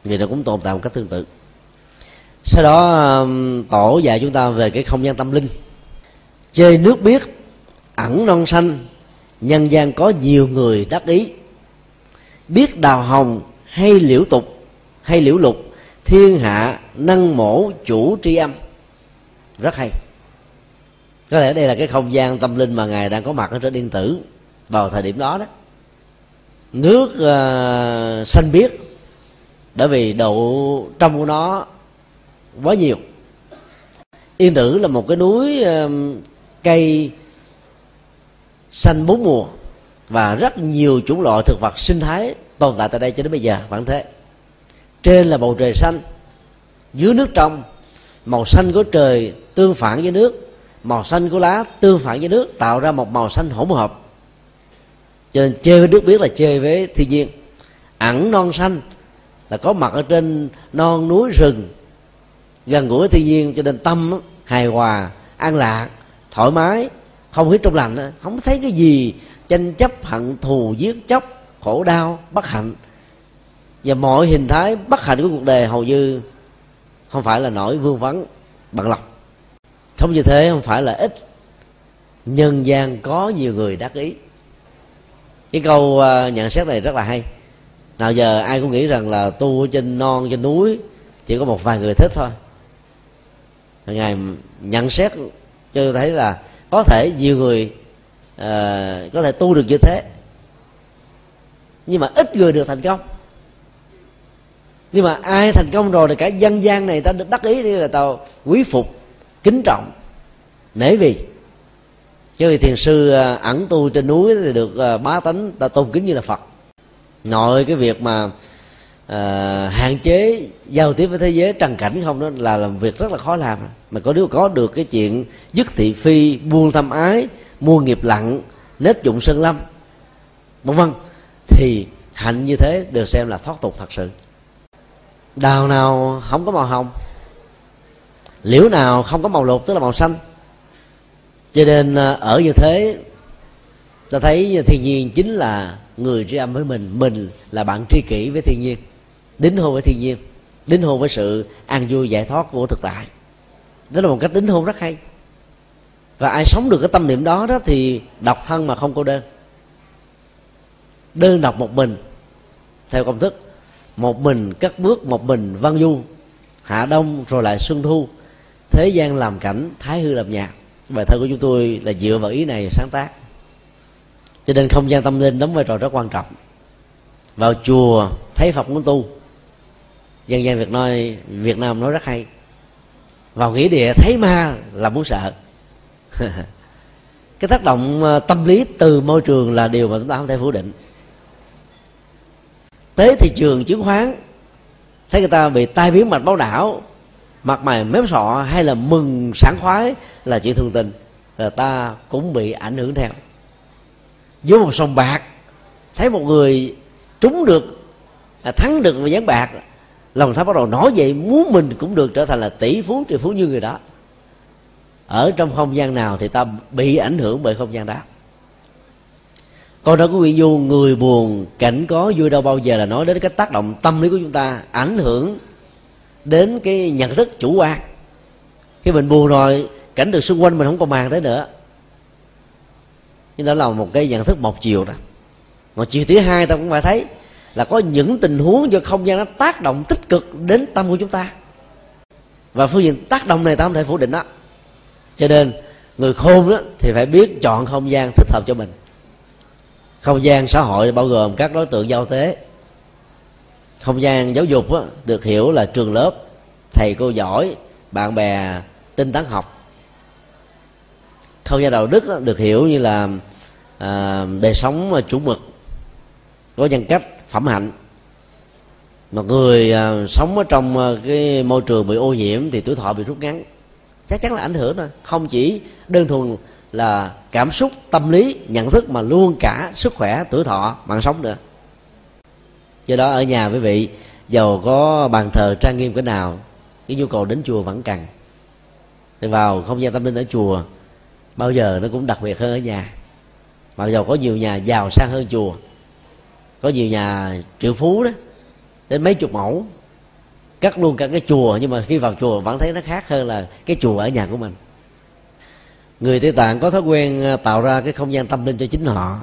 Vì nó cũng tồn tại một cách tương tự. Sau đó tổ dạy chúng ta về cái không gian tâm linh. Chơi nước biết, ẩn non xanh nhân gian có nhiều người đắc ý. Biết đào hồng hay liễu tục hay liễu lục thiên hạ năng mổ chủ tri âm. Rất hay. Có lẽ đây là cái không gian tâm linh mà ngài đang có mặt ở trên điện tử vào thời điểm đó đó. Nước uh, xanh biếc bởi vì độ trong của nó quá nhiều. Yên tử là một cái núi uh, cây xanh bốn mùa và rất nhiều chủng loại thực vật sinh thái tồn tại tại đây cho đến bây giờ vẫn thế trên là bầu trời xanh, dưới nước trong, màu xanh của trời tương phản với nước, màu xanh của lá tương phản với nước, tạo ra một màu xanh hỗn hợp. Cho nên chơi với nước biết là chơi với thiên nhiên. Ẩn non xanh là có mặt ở trên non núi rừng, gần gũi với thiên nhiên, cho nên tâm hài hòa, an lạc, thoải mái, không khí trong lành không thấy cái gì tranh chấp, hận thù, giết chóc, khổ đau, bất hạnh và mọi hình thái bất hạnh của cuộc đời hầu như không phải là nỗi vương vấn bằng lòng. Không như thế không phải là ít. Nhân gian có nhiều người đắc ý. Cái câu à, nhận xét này rất là hay. Nào giờ ai cũng nghĩ rằng là tu trên non trên núi chỉ có một vài người thích thôi. Ngài nhận xét cho tôi thấy là có thể nhiều người uh, có thể tu được như thế. Nhưng mà ít người được thành công nhưng mà ai thành công rồi thì cả dân gian này ta được đắc ý thì là tao quý phục kính trọng nể vì. Chứ vì thiền sư à, ẩn tu trên núi thì được à, bá tánh ta tôn kính như là phật. Nội cái việc mà à, hạn chế giao tiếp với thế giới trần cảnh không đó là làm việc rất là khó làm. Mà có nếu có được cái chuyện dứt thị phi buông thâm ái mua nghiệp lặng nết dụng sơn lâm vân vân thì hạnh như thế được xem là thoát tục thật sự đào nào không có màu hồng, liễu nào không có màu lục, tức là màu xanh. Cho nên à, ở như thế, ta thấy thiên nhiên chính là người tri âm với mình mình là bạn tri kỷ với thiên nhiên, đính hôn với thiên nhiên, đính hôn với sự an vui giải thoát của thực tại. Đó là một cách đính hôn rất hay. Và ai sống được cái tâm niệm đó đó thì độc thân mà không cô đơn. Đơn độc một mình, theo công thức một mình cất bước, một mình văn du. Hạ đông rồi lại xuân thu. Thế gian làm cảnh, thái hư làm nhạc bài thơ của chúng tôi là dựa vào ý này sáng tác. Cho nên không gian tâm linh đóng vai trò rất quan trọng. Vào chùa thấy phật muốn tu, dân gian việt nam việt nam nói rất hay. Vào nghĩa địa thấy ma là muốn sợ. *laughs* Cái tác động ờ, tâm lý từ môi trường là điều mà chúng ta không thể phủ định tới thị trường chứng khoán. Thấy người ta bị tai biến mạch máu não, mặt mày mép sọ hay là mừng sảng khoái là chuyện thường tình, là ta cũng bị ảnh hưởng theo. Với một sòng bạc, thấy một người trúng được à, thắng được và gián bạc, lòng ta bắt đầu nói vậy muốn mình cũng được trở thành là tỷ phú triệu phú như người đó. Ở trong không gian nào thì ta bị ảnh hưởng bởi không gian đó câu đó của Nguyễn Du người buồn, cảnh có vui đâu bao giờ là nói đến cái tác động tâm lý của chúng ta, ảnh hưởng đến cái nhận thức chủ quan. Khi mình buồn rồi, cảnh được xung quanh mình không còn màng tới nữa. Nhưng đó là một cái nhận thức một chiều đó. Một chiều thứ hai ta cũng phải thấy là có những tình huống do không gian nó tác động tích cực đến tâm của chúng ta. Và phương diện tác động này ta không thể phủ định đó. Cho nên, người khôn đó thì phải biết chọn không gian thích hợp cho mình không gian xã hội bao gồm các đối tượng giao tế. Không gian giáo dục đó, được hiểu là trường lớp thầy cô giỏi bạn bè tinh tấn học. Không gian đạo đức đó, được hiểu như là à, đời sống chủ mực có nhân cách phẩm hạnh. Một người à, sống ở trong à, cái môi trường bị ô nhiễm thì tuổi thọ bị rút ngắn. Chắc chắn là ảnh hưởng thôi không chỉ đơn thuần là cảm xúc, tâm lý, nhận thức mà luôn cả sức khỏe, tuổi thọ, mạng sống nữa. Do đó ở nhà quý vị, giàu có bàn thờ trang nghiêm cái nào, cái nhu cầu đến chùa vẫn cần. Thì vào không gian tâm linh ở chùa, bao giờ nó cũng đặc biệt hơn ở nhà. Mặc giàu có nhiều nhà giàu sang hơn chùa. Có nhiều nhà triệu phú đó, đến mấy chục mẫu. Cắt luôn cả cái chùa, nhưng mà khi vào chùa vẫn thấy nó khác hơn là cái chùa ở nhà của mình người tây tạng có thói quen ờ, tạo ra cái không gian tâm linh cho chính họ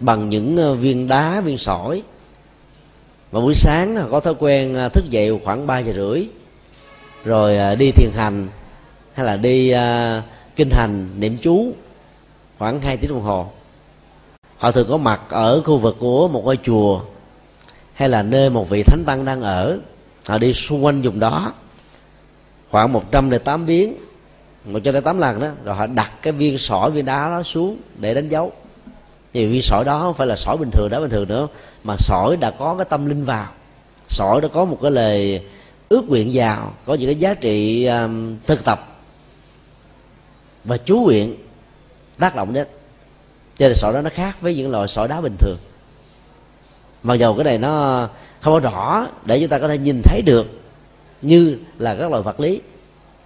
bằng những ờ, viên đá, viên sỏi. Và buổi sáng có thói quen ờ, thức dậy khoảng ba giờ rưỡi, rồi đi thiền hành hay là đi kinh hành, niệm chú khoảng hai tiếng đồng hồ. Họ thường có mặt ở khu vực của một ngôi chùa hay là nơi một vị thánh tăng đang ở. Họ đi xung quanh vùng đó khoảng một trăm lẻ tám biến một cho tới tám lần đó rồi họ đặt cái viên sỏi viên đá đó xuống để đánh dấu. Thì viên sỏi đó không phải là sỏi bình thường đá bình thường nữa mà sỏi đã có cái tâm linh vào. Sỏi đã có một cái lời ước nguyện vào có những cái giá trị um, thực tập và chú nguyện tác động đến. Cho nên sỏi đó nó khác với những loại sỏi đá bình thường. Mặc dầu cái này nó không có rõ để chúng ta có thể nhìn thấy được như là các loại vật lý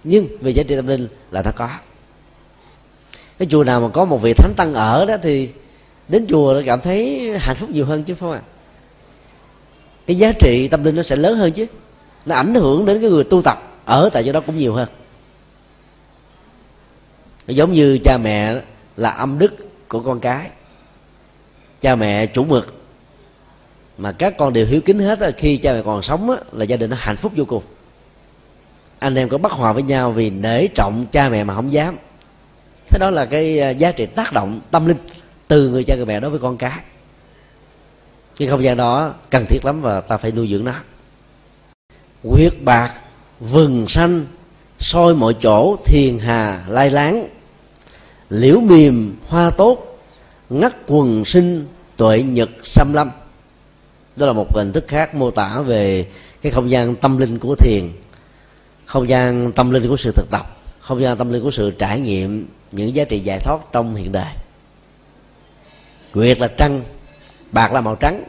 nhưng về giá trị tâm linh là nó có. Cái chùa nào mà có một vị thánh tăng ở đó thì đến chùa nó cảm thấy hạnh phúc nhiều hơn chứ không ạ? Cái giá trị tâm linh nó sẽ lớn hơn chứ. Nó ảnh hưởng đến cái người tu tập ở tại chỗ đó cũng nhiều hơn. Giống như cha mẹ là âm đức của con cái. Cha mẹ chủ mực. Mà các con đều hiếu kính hết khi cha mẹ còn sống là gia đình nó hạnh phúc vô cùng anh em có bất hòa với nhau vì nể trọng cha mẹ mà không dám. Thế đó là cái à, giá trị tác động tâm linh từ người cha người mẹ đối với con cái. Cái không gian đó cần thiết lắm và ta phải nuôi dưỡng nó. Huyết bạc, vừng xanh soi mọi chỗ, thiền hà, lai láng, liễu mềm, hoa tốt, ngắt quần sinh, tuệ nhật, xâm lâm. Đó là một hình thức khác mô tả về cái không gian tâm linh của thiền không gian tâm linh của sự thực tập không gian tâm linh của sự trải nghiệm những giá trị giải thoát trong hiện đời nguyệt là trăng bạc là màu trắng.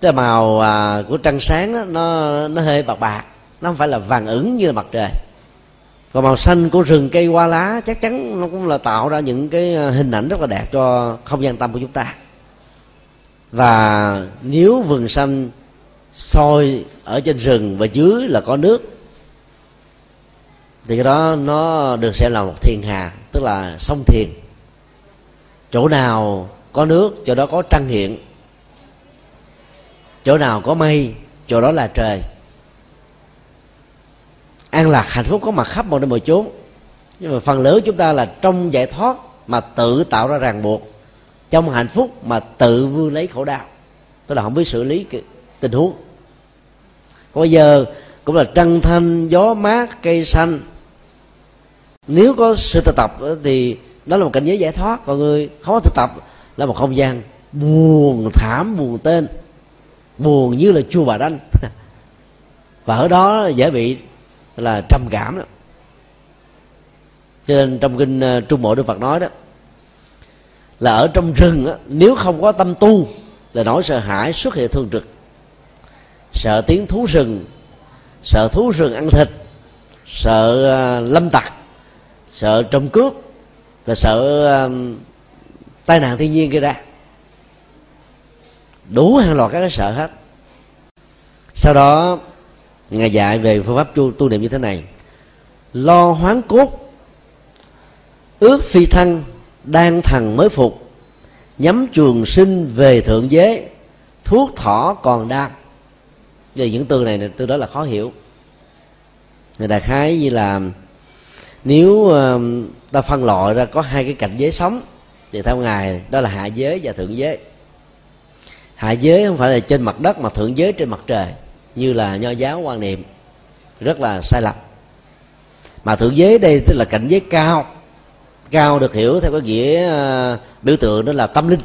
Cái màu à, của trăng sáng đó, nó nó hơi bạc bạc nó không phải là vàng ửng như là mặt trời. Còn màu xanh của rừng cây hoa lá chắc chắn nó cũng là tạo ra những cái à, hình ảnh rất là đẹp cho không gian tâm của chúng ta. Và nếu vườn xanh soi ở trên rừng và dưới là có nước thì cái đó nó được xem là một thiền hà, tức là sông thiền. Chỗ nào có nước, chỗ đó có trăng hiện. Chỗ nào có mây, chỗ đó là trời. An lạc hạnh phúc có mặt khắp mọi nơi mọi chốn. Nhưng mà phần lớn chúng ta là trong giải thoát mà tự tạo ra ràng buộc. Trong hạnh phúc mà tự vươn lấy khổ đau. Tức là không biết xử lý cái tình huống. Bây giờ cũng là trăng thanh, gió mát, cây xanh nếu có sự thực tập thì đó là một cảnh giới giải thoát. Còn người không có thực tập là một không gian buồn thảm buồn tên buồn như là chua bà đanh *laughs* và ở đó dễ bị là trầm cảm đó cho nên trong kinh ờ, trung bộ đức phật nói đó là ở trong rừng đó, nếu không có tâm tu là nỗi sợ hãi xuất hiện thường trực. Sợ tiếng thú rừng sợ thú rừng ăn thịt sợ ờ, lâm tặc sợ trộm cướp và sợ uh, tai nạn thiên nhiên gây ra. Đủ hàng loạt các cái sợ hết. Sau đó ngài dạy về phương pháp tu, tu niệm như thế này. Lo hoán cốt ước phi thân đang thần mới phục nhắm trường sinh về thượng giới thuốc thỏ còn đam về những từ này từ đó là khó hiểu. Người đại khái như là nếu ta phân loại ra có hai cái cảnh giới sống thì theo ngài đó là hạ giới và thượng giới. Hạ giới không phải là trên mặt đất mà thượng giới trên mặt trời, như là nho giáo quan niệm, rất là sai lầm. Mà thượng giới đây tức là cảnh giới cao cao được hiểu theo cái nghĩa ờ, biểu tượng đó là tâm linh.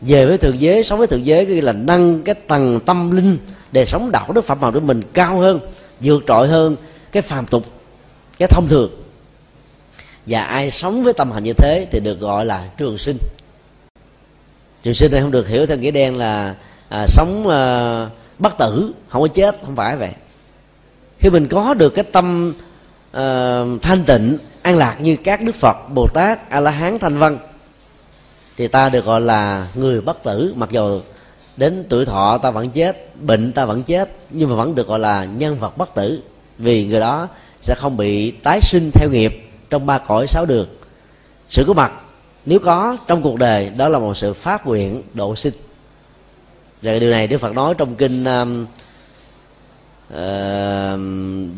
Về với thượng giới, sống với thượng giới nghĩa là nâng cái tầng tâm linh để sống đạo đức phẩm màu của mình cao hơn, vượt trội hơn cái phàm tục cái thông thường. Và ai sống với tâm hạnh như thế thì được gọi là trường sinh. Trường sinh này không được hiểu theo nghĩa đen là à, sống à, bất tử không có chết không phải vậy. Khi mình có được cái tâm à, thanh tịnh an lạc như các đức phật bồ tát a la hán thanh văn thì ta được gọi là người bất tử. Mặc dù đến tuổi thọ ta vẫn chết bệnh ta vẫn chết nhưng mà vẫn được gọi là nhân vật bất tử. Vì người đó sẽ không bị tái sinh theo nghiệp trong ba cõi sáu đường. Sự có mặt nếu có trong cuộc đời đó là một sự phát nguyện độ sinh. Và điều này đức phật nói trong kinh um, uh,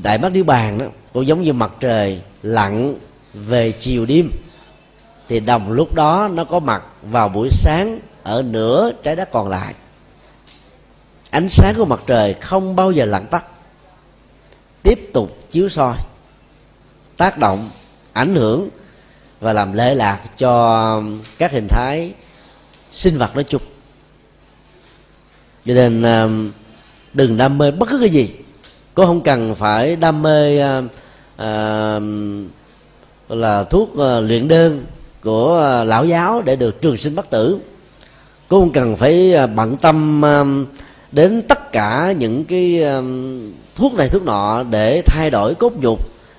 đại bát niết bàn đó cũng giống như mặt trời lặn về chiều đêm thì đồng lúc đó nó có mặt vào buổi sáng ở nửa trái đất còn lại. Ánh sáng của mặt trời không bao giờ lặn tắt tiếp tục chiếu soi tác động ảnh hưởng và làm lệ lạc cho các hình thái sinh vật nói chung. Cho nên um, đừng đam mê bất cứ cái gì có không cần phải đam mê à, là thuốc uh, luyện đơn của uh, lão giáo để được trường sinh bất tử. Cũng không cần phải uh, bận tâm đến tất cả những cái um, thuốc này thuốc nọ để thay đổi cốt nhục,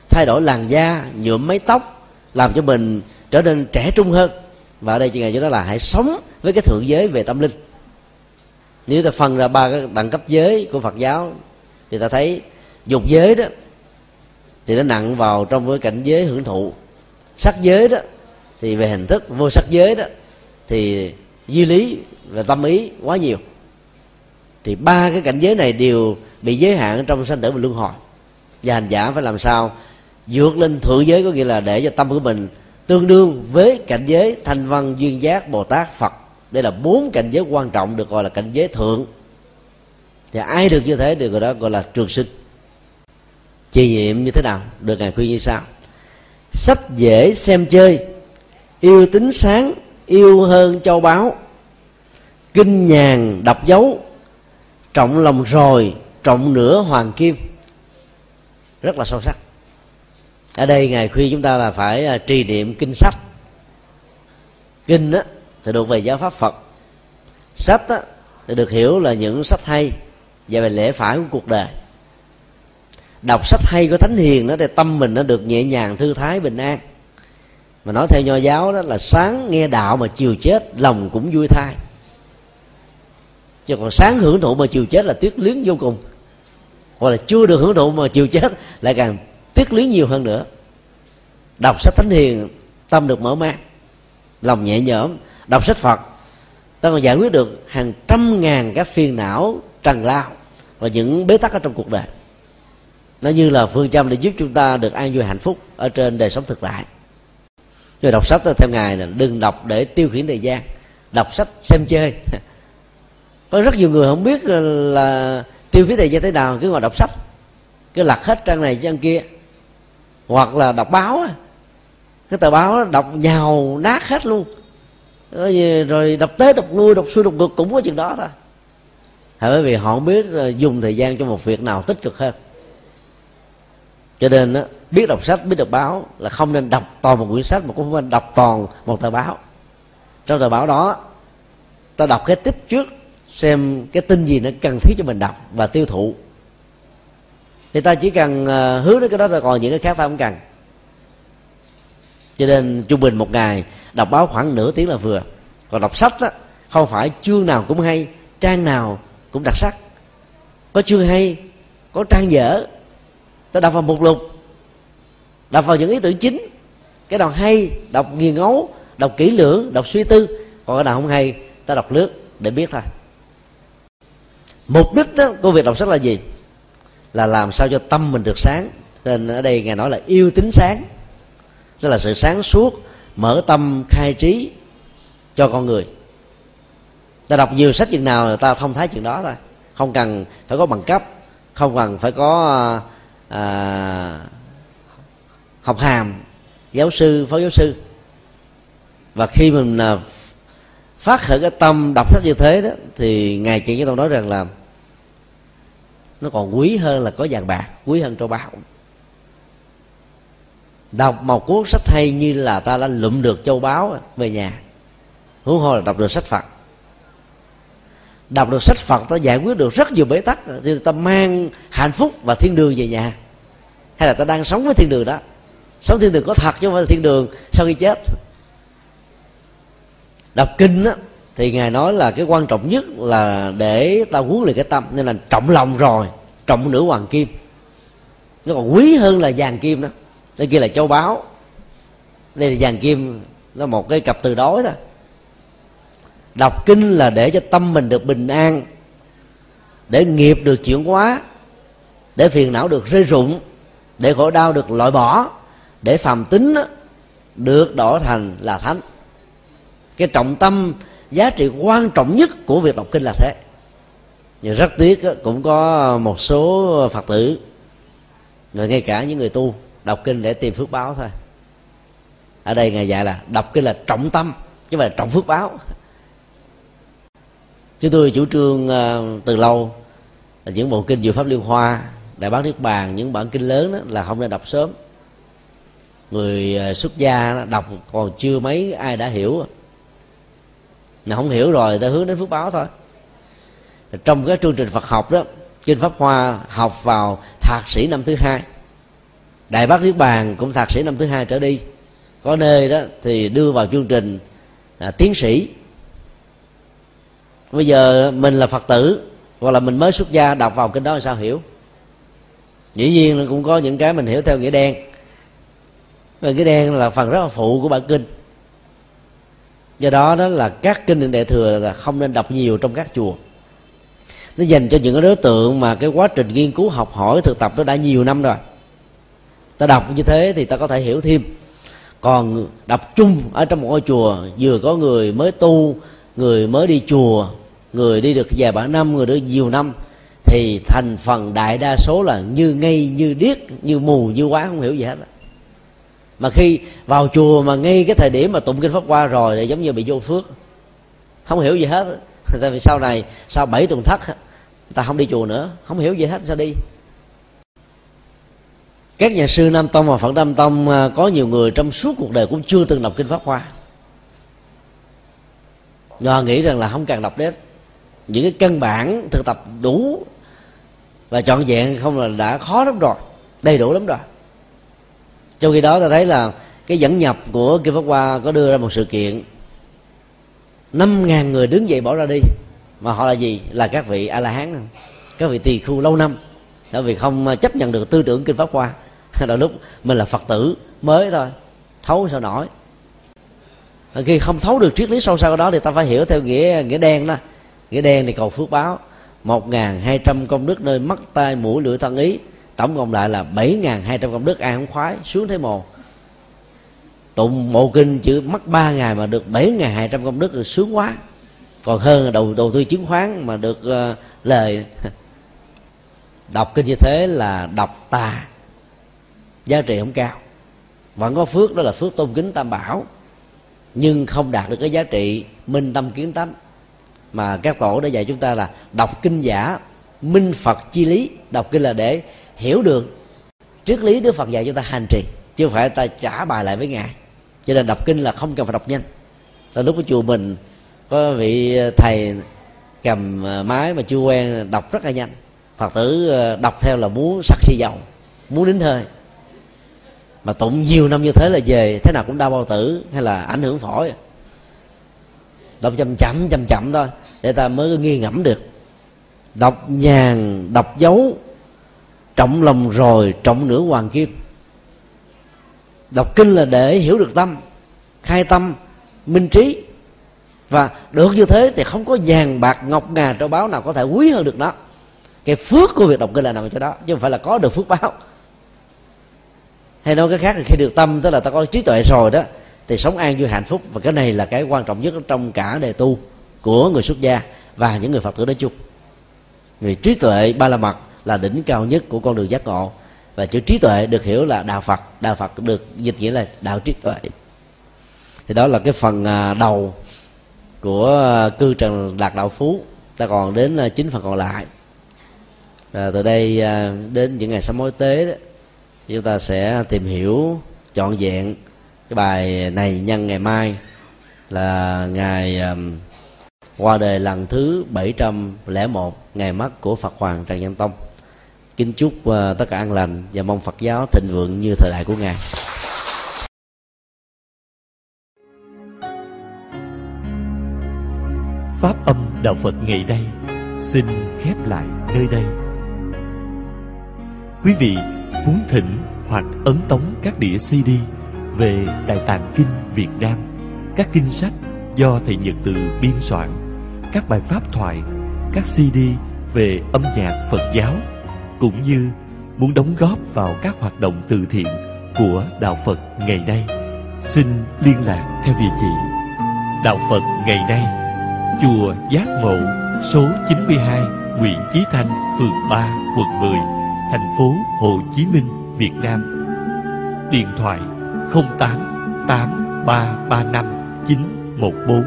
thay đổi làn da, nhuộm mái tóc, làm cho mình trở nên trẻ trung hơn. Và ở đây chị ngày cho đó là hãy sống với cái thượng giới về tâm linh. Nếu ta phân ra ba cái đẳng cấp giới của phật giáo, thì ta thấy dục giới đó, thì nó nặng vào trong cái cảnh giới hưởng thụ. Sắc giới đó, thì về hình thức vô sắc giới đó, thì duy lý và tâm ý quá nhiều thì ba cái cảnh giới này đều bị giới hạn trong sanh tử và luân hồi. Và hành giả phải làm sao? Vượt lên thượng giới có nghĩa là để cho tâm của mình tương đương với cảnh giới thanh văn, duyên giác, bồ tát, phật. Đây là bốn cảnh giới quan trọng được gọi là cảnh giới thượng. Thì ai được như thế thì người đó gọi là trường sinh. Trì nhiệm như thế nào? Được ngài khuyên như sau. Sách dễ xem chơi, yêu tính sáng, yêu hơn châu báu, kinh nhàn đọc dấu trọng lòng rồi, trọng nửa hoàng kim. Rất là sâu sắc. Ở đây ngài khuyên chúng ta là phải à, trì niệm kinh sách. Kinh á, thì thuộc về giáo pháp phật. Sách á, thì được hiểu là những sách hay và về lễ phải của cuộc đời. Đọc sách hay của thánh hiền đó thì tâm mình nó được nhẹ nhàng, thư thái, bình an. Mà nói theo nho giáo đó là sáng nghe đạo mà chiều chết, lòng cũng vui thai chứ còn sáng hưởng thụ mà chiều chết là tiếc luyến vô cùng. Hoặc là chưa được hưởng thụ mà chiều chết lại càng tiếc luyến nhiều hơn nữa. Đọc sách thánh hiền, tâm được mở mang, lòng nhẹ nhõm. Đọc sách phật, ta còn giải quyết được hàng trăm ngàn các phiền não, trần lao và những bế tắc ở trong cuộc đời. Nó như là phương châm để giúp chúng ta được an vui hạnh phúc ở trên đời sống thực tại. Rồi đọc sách theo ngài là đừng đọc để tiêu khiển thời gian. Đọc sách xem chơi. *laughs* có rất nhiều người không biết là tiêu phí thời gian thế nào cứ ngồi đọc sách cứ lật hết trang này trang kia. Hoặc là đọc báo cái tờ báo đọc nhào nát hết luôn. Rồi đọc tới đọc lui đọc xuôi đọc ngược cũng có chuyện đó thôi. Hay bởi vì họ không biết dùng thời gian cho một việc nào tích cực hơn. Cho nên đó, biết đọc sách biết đọc báo là không nên đọc toàn một quyển sách mà cũng không nên đọc toàn một tờ báo. Trong tờ báo đó ta đọc cái tích trước xem cái tin gì nó cần thiết cho mình đọc và tiêu thụ. Thì ta chỉ cần ờ, hứa hướng đến cái đó rồi, còn những cái khác ta không cần. Cho nên trung bình một ngày đọc báo khoảng nửa tiếng là vừa. Còn đọc sách đó không phải chương nào cũng hay, trang nào cũng đặc sắc. Có chương hay, có trang dở. Ta đọc vào một lục, đọc vào những ý tưởng chính. Cái nào hay, đọc nghiền ngấu, đọc kỹ lưỡng, đọc suy tư. Còn cái nào không hay, ta đọc lướt để biết thôi mục đích đó của việc đọc sách là gì? Là làm sao cho tâm mình được sáng. Nên ở đây ngài nói là yêu tính sáng. Tức là sự sáng suốt mở tâm khai trí cho con người. Ta đọc nhiều sách chừng nào ta thông thái chừng đó thôi. Không cần phải có bằng cấp không cần phải có à, học hàm giáo sư phó giáo sư. Và khi mình à, phát khởi cái tâm đọc sách như thế đó thì ngài chỉ cho tôi nói rằng là nó còn quý hơn là có vàng bạc, quý hơn châu báu đọc một cuốn sách hay như là ta đã lụm được châu báu về nhà, huống hồ là đọc được sách phật. Đọc được sách phật, ta giải quyết được rất nhiều bế tắc. Thì ta mang hạnh phúc và thiên đường về nhà. Hay là ta đang sống với thiên đường đó. Sống thiên đường có thật chứ không phải là thiên đường sau khi chết. Đọc kinh á thì ngài nói là cái quan trọng nhất là để ta huấn luyện cái tâm. Nên là trọng lòng rồi, trọng nửa hoàng kim. Nó còn quý hơn là vàng kim đó. Đây kia là châu báu. Đây là vàng kim, nó một cái cặp từ đối thôi đọc kinh là để cho tâm mình được bình an, để nghiệp được chuyển hóa, để phiền não được rơi rụng, để khổ đau được loại bỏ, để phàm tính được đổi thành là thánh. Cái trọng tâm giá trị quan trọng nhất của việc đọc kinh là thế. Nhưng rất tiếc cũng có một số phật tử, rồi ngay cả những người tu, đọc kinh để tìm phước báo thôi. Ở đây ngài dạy là đọc kinh là trọng tâm, chứ không phải là trọng phước báo. Chúng tôi chủ trương ờ, từ lâu là những bộ kinh diệu pháp liên hoa, đại bác niết bàn, những bản kinh lớn đó là không nên đọc sớm. Người ờ, xuất gia đọc còn chưa mấy ai đã hiểu nào không hiểu rồi ta hướng đến phước báo thôi. Trong cái chương trình Phật học đó kinh pháp hoa học vào thạc sĩ năm thứ hai. Đại bác niết bàn cũng thạc sĩ năm thứ hai trở đi. Có nơi đó thì đưa vào chương trình à, tiến sĩ. Bây giờ mình là phật tử hoặc là mình mới xuất gia đọc vào kinh đó là sao hiểu? Dĩ nhiên là cũng có những cái mình hiểu theo nghĩa đen. Và nghĩa đen là phần rất là phụ của bản kinh do đó đó là các kinh điển đại thừa là không nên đọc nhiều trong các chùa. Nó dành cho những cái đối tượng mà cái quá trình nghiên cứu học hỏi thực tập nó đã nhiều năm rồi. Ta đọc như thế thì ta có thể hiểu thêm. Còn đọc chung ở trong một ngôi chùa, vừa có người mới tu, người mới đi chùa, người đi được vài ba năm, người được nhiều năm, thì thành phần đại đa số là như ngây, như điếc, như mù, như quá không hiểu gì hết mà khi vào chùa mà ngay cái thời điểm mà tụng kinh pháp qua rồi thì giống như bị vô phước. Không hiểu gì hết. *laughs* Tại vì sau này, sau bảy tuần thất, ta không đi chùa nữa. Không hiểu gì hết, sao đi? Các nhà sư nam tông và phật nam tông à, có nhiều người trong suốt cuộc đời cũng chưa từng đọc kinh pháp hoa. Do nghĩ rằng là không cần đọc đến những cái căn bản thực tập đủ và trọn vẹn không là đã khó lắm rồi, đầy đủ lắm rồi trong khi đó ta thấy là cái dẫn nhập của kinh pháp hoa có đưa ra một sự kiện. Năm ngàn người đứng dậy bỏ ra đi. Mà họ là gì? Là các vị a la hán các vị tỳ khu lâu năm. Tại vì không ờ, chấp nhận được tư tưởng kinh pháp hoa. *laughs* Đôi lúc mình là phật tử mới thôi. Thấu sao nổi. Khi không thấu được triết lý sâu xa đó thì ta phải hiểu theo nghĩa nghĩa đen đó. Nghĩa đen thì cầu phước báo. Một ngàn hai trăm công đức nơi mắt tai mũi lưỡi thân ý tổng cộng lại là bảy ngàn hai trăm công đức ai không khoái xuống thế mồ tụng mộ kinh chữ mất ba ngày mà được bảy ngàn hai trăm công đức là sướng quá. Còn hơn là đầu đầu tư chứng khoán mà được uh, lời *laughs* đọc kinh như thế là đọc tà. Giá trị không cao. Vẫn có phước đó là phước tôn kính tam bảo. Nhưng không đạt được cái giá trị minh tâm kiến tánh. Mà các tổ đã dạy chúng ta là đọc kinh giả minh phật chi lý. Đọc kinh là để hiểu được triết lý đức phật dạy chúng ta hành trì, chứ không phải ta trả bài lại với ngài. Cho nên đọc kinh là không cần phải đọc nhanh. Tại lúc ở chùa mình có vị thầy cầm à, máy mà chưa quen đọc rất là nhanh. Phật tử à, đọc theo là muốn sắc xì dầu, muốn đến hơi mà tụng nhiều năm như thế là về, thế nào cũng đau bao tử hay là ảnh hưởng phổi. Đọc chậm chậm chậm chậm thôi, để ta mới nghi ngẫm được. Đọc nhàn, đọc dấu trọng lòng rồi, trọng nửa hoàng kim đọc kinh là để hiểu được tâm, khai tâm, minh trí. Và được như thế thì không có vàng bạc, ngọc ngà, trâu báo nào có thể quý hơn được nó. Cái phước của việc đọc kinh là nằm ở chỗ đó, chứ không phải là có được phước báo. Hay nói cái khác là khi được tâm, tức là ta có trí tuệ rồi đó, thì sống an vui hạnh phúc. Và cái này là cái quan trọng nhất trong cả đề tu của người xuất gia và những người phật tử nói chung. Vì trí tuệ ba la mật là đỉnh cao nhất của con đường giác ngộ. Và chữ trí tuệ được hiểu là đạo phật. Đạo phật được dịch nghĩa là đạo trí tuệ. Thì đó là cái phần à, đầu của à, cư trần đạt đạo phú. Ta còn đến à, chín phần còn lại. Và từ đây đến những ngày sám hối tế đó, chúng ta sẽ tìm hiểu trọn vẹn cái bài này nhân ngày mai là ngày um, qua đời lần thứ 701 ngày mất của Phật Hoàng Trần Nhân Tông kính chúc ờ, tất cả an lành và mong Phật giáo thịnh vượng như thời đại của ngài Pháp âm Đạo Phật ngày đây xin khép lại nơi đây. Quý vị muốn thỉnh hoặc ấn tống các đĩa CD về Đại Tạng Kinh Việt Nam, các kinh sách do Thầy Nhật Từ biên soạn, các bài pháp thoại, các CD về âm nhạc Phật giáo, cũng như muốn đóng góp vào các hoạt động từ thiện của Đạo Phật ngày nay, xin liên lạc theo địa chỉ Đạo Phật ngày nay, Chùa Giác Ngộ, số 92, Nguyễn Chí Thanh, phường 3, quận 10, thành phố Hồ Chí Minh, Việt Nam. Điện thoại 08 8335 914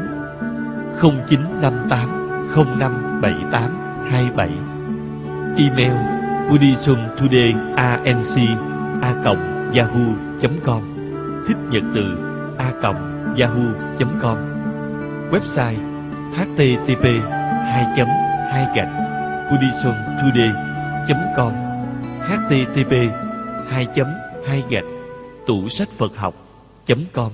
0958 0578 27 Email Buddhism Today ANC a cộng yahoo.com thích nhật từ a cộng yahoo.com website http 2 2 gạch buddhism today com. http 2 2 gạch tủ sách Phật học.com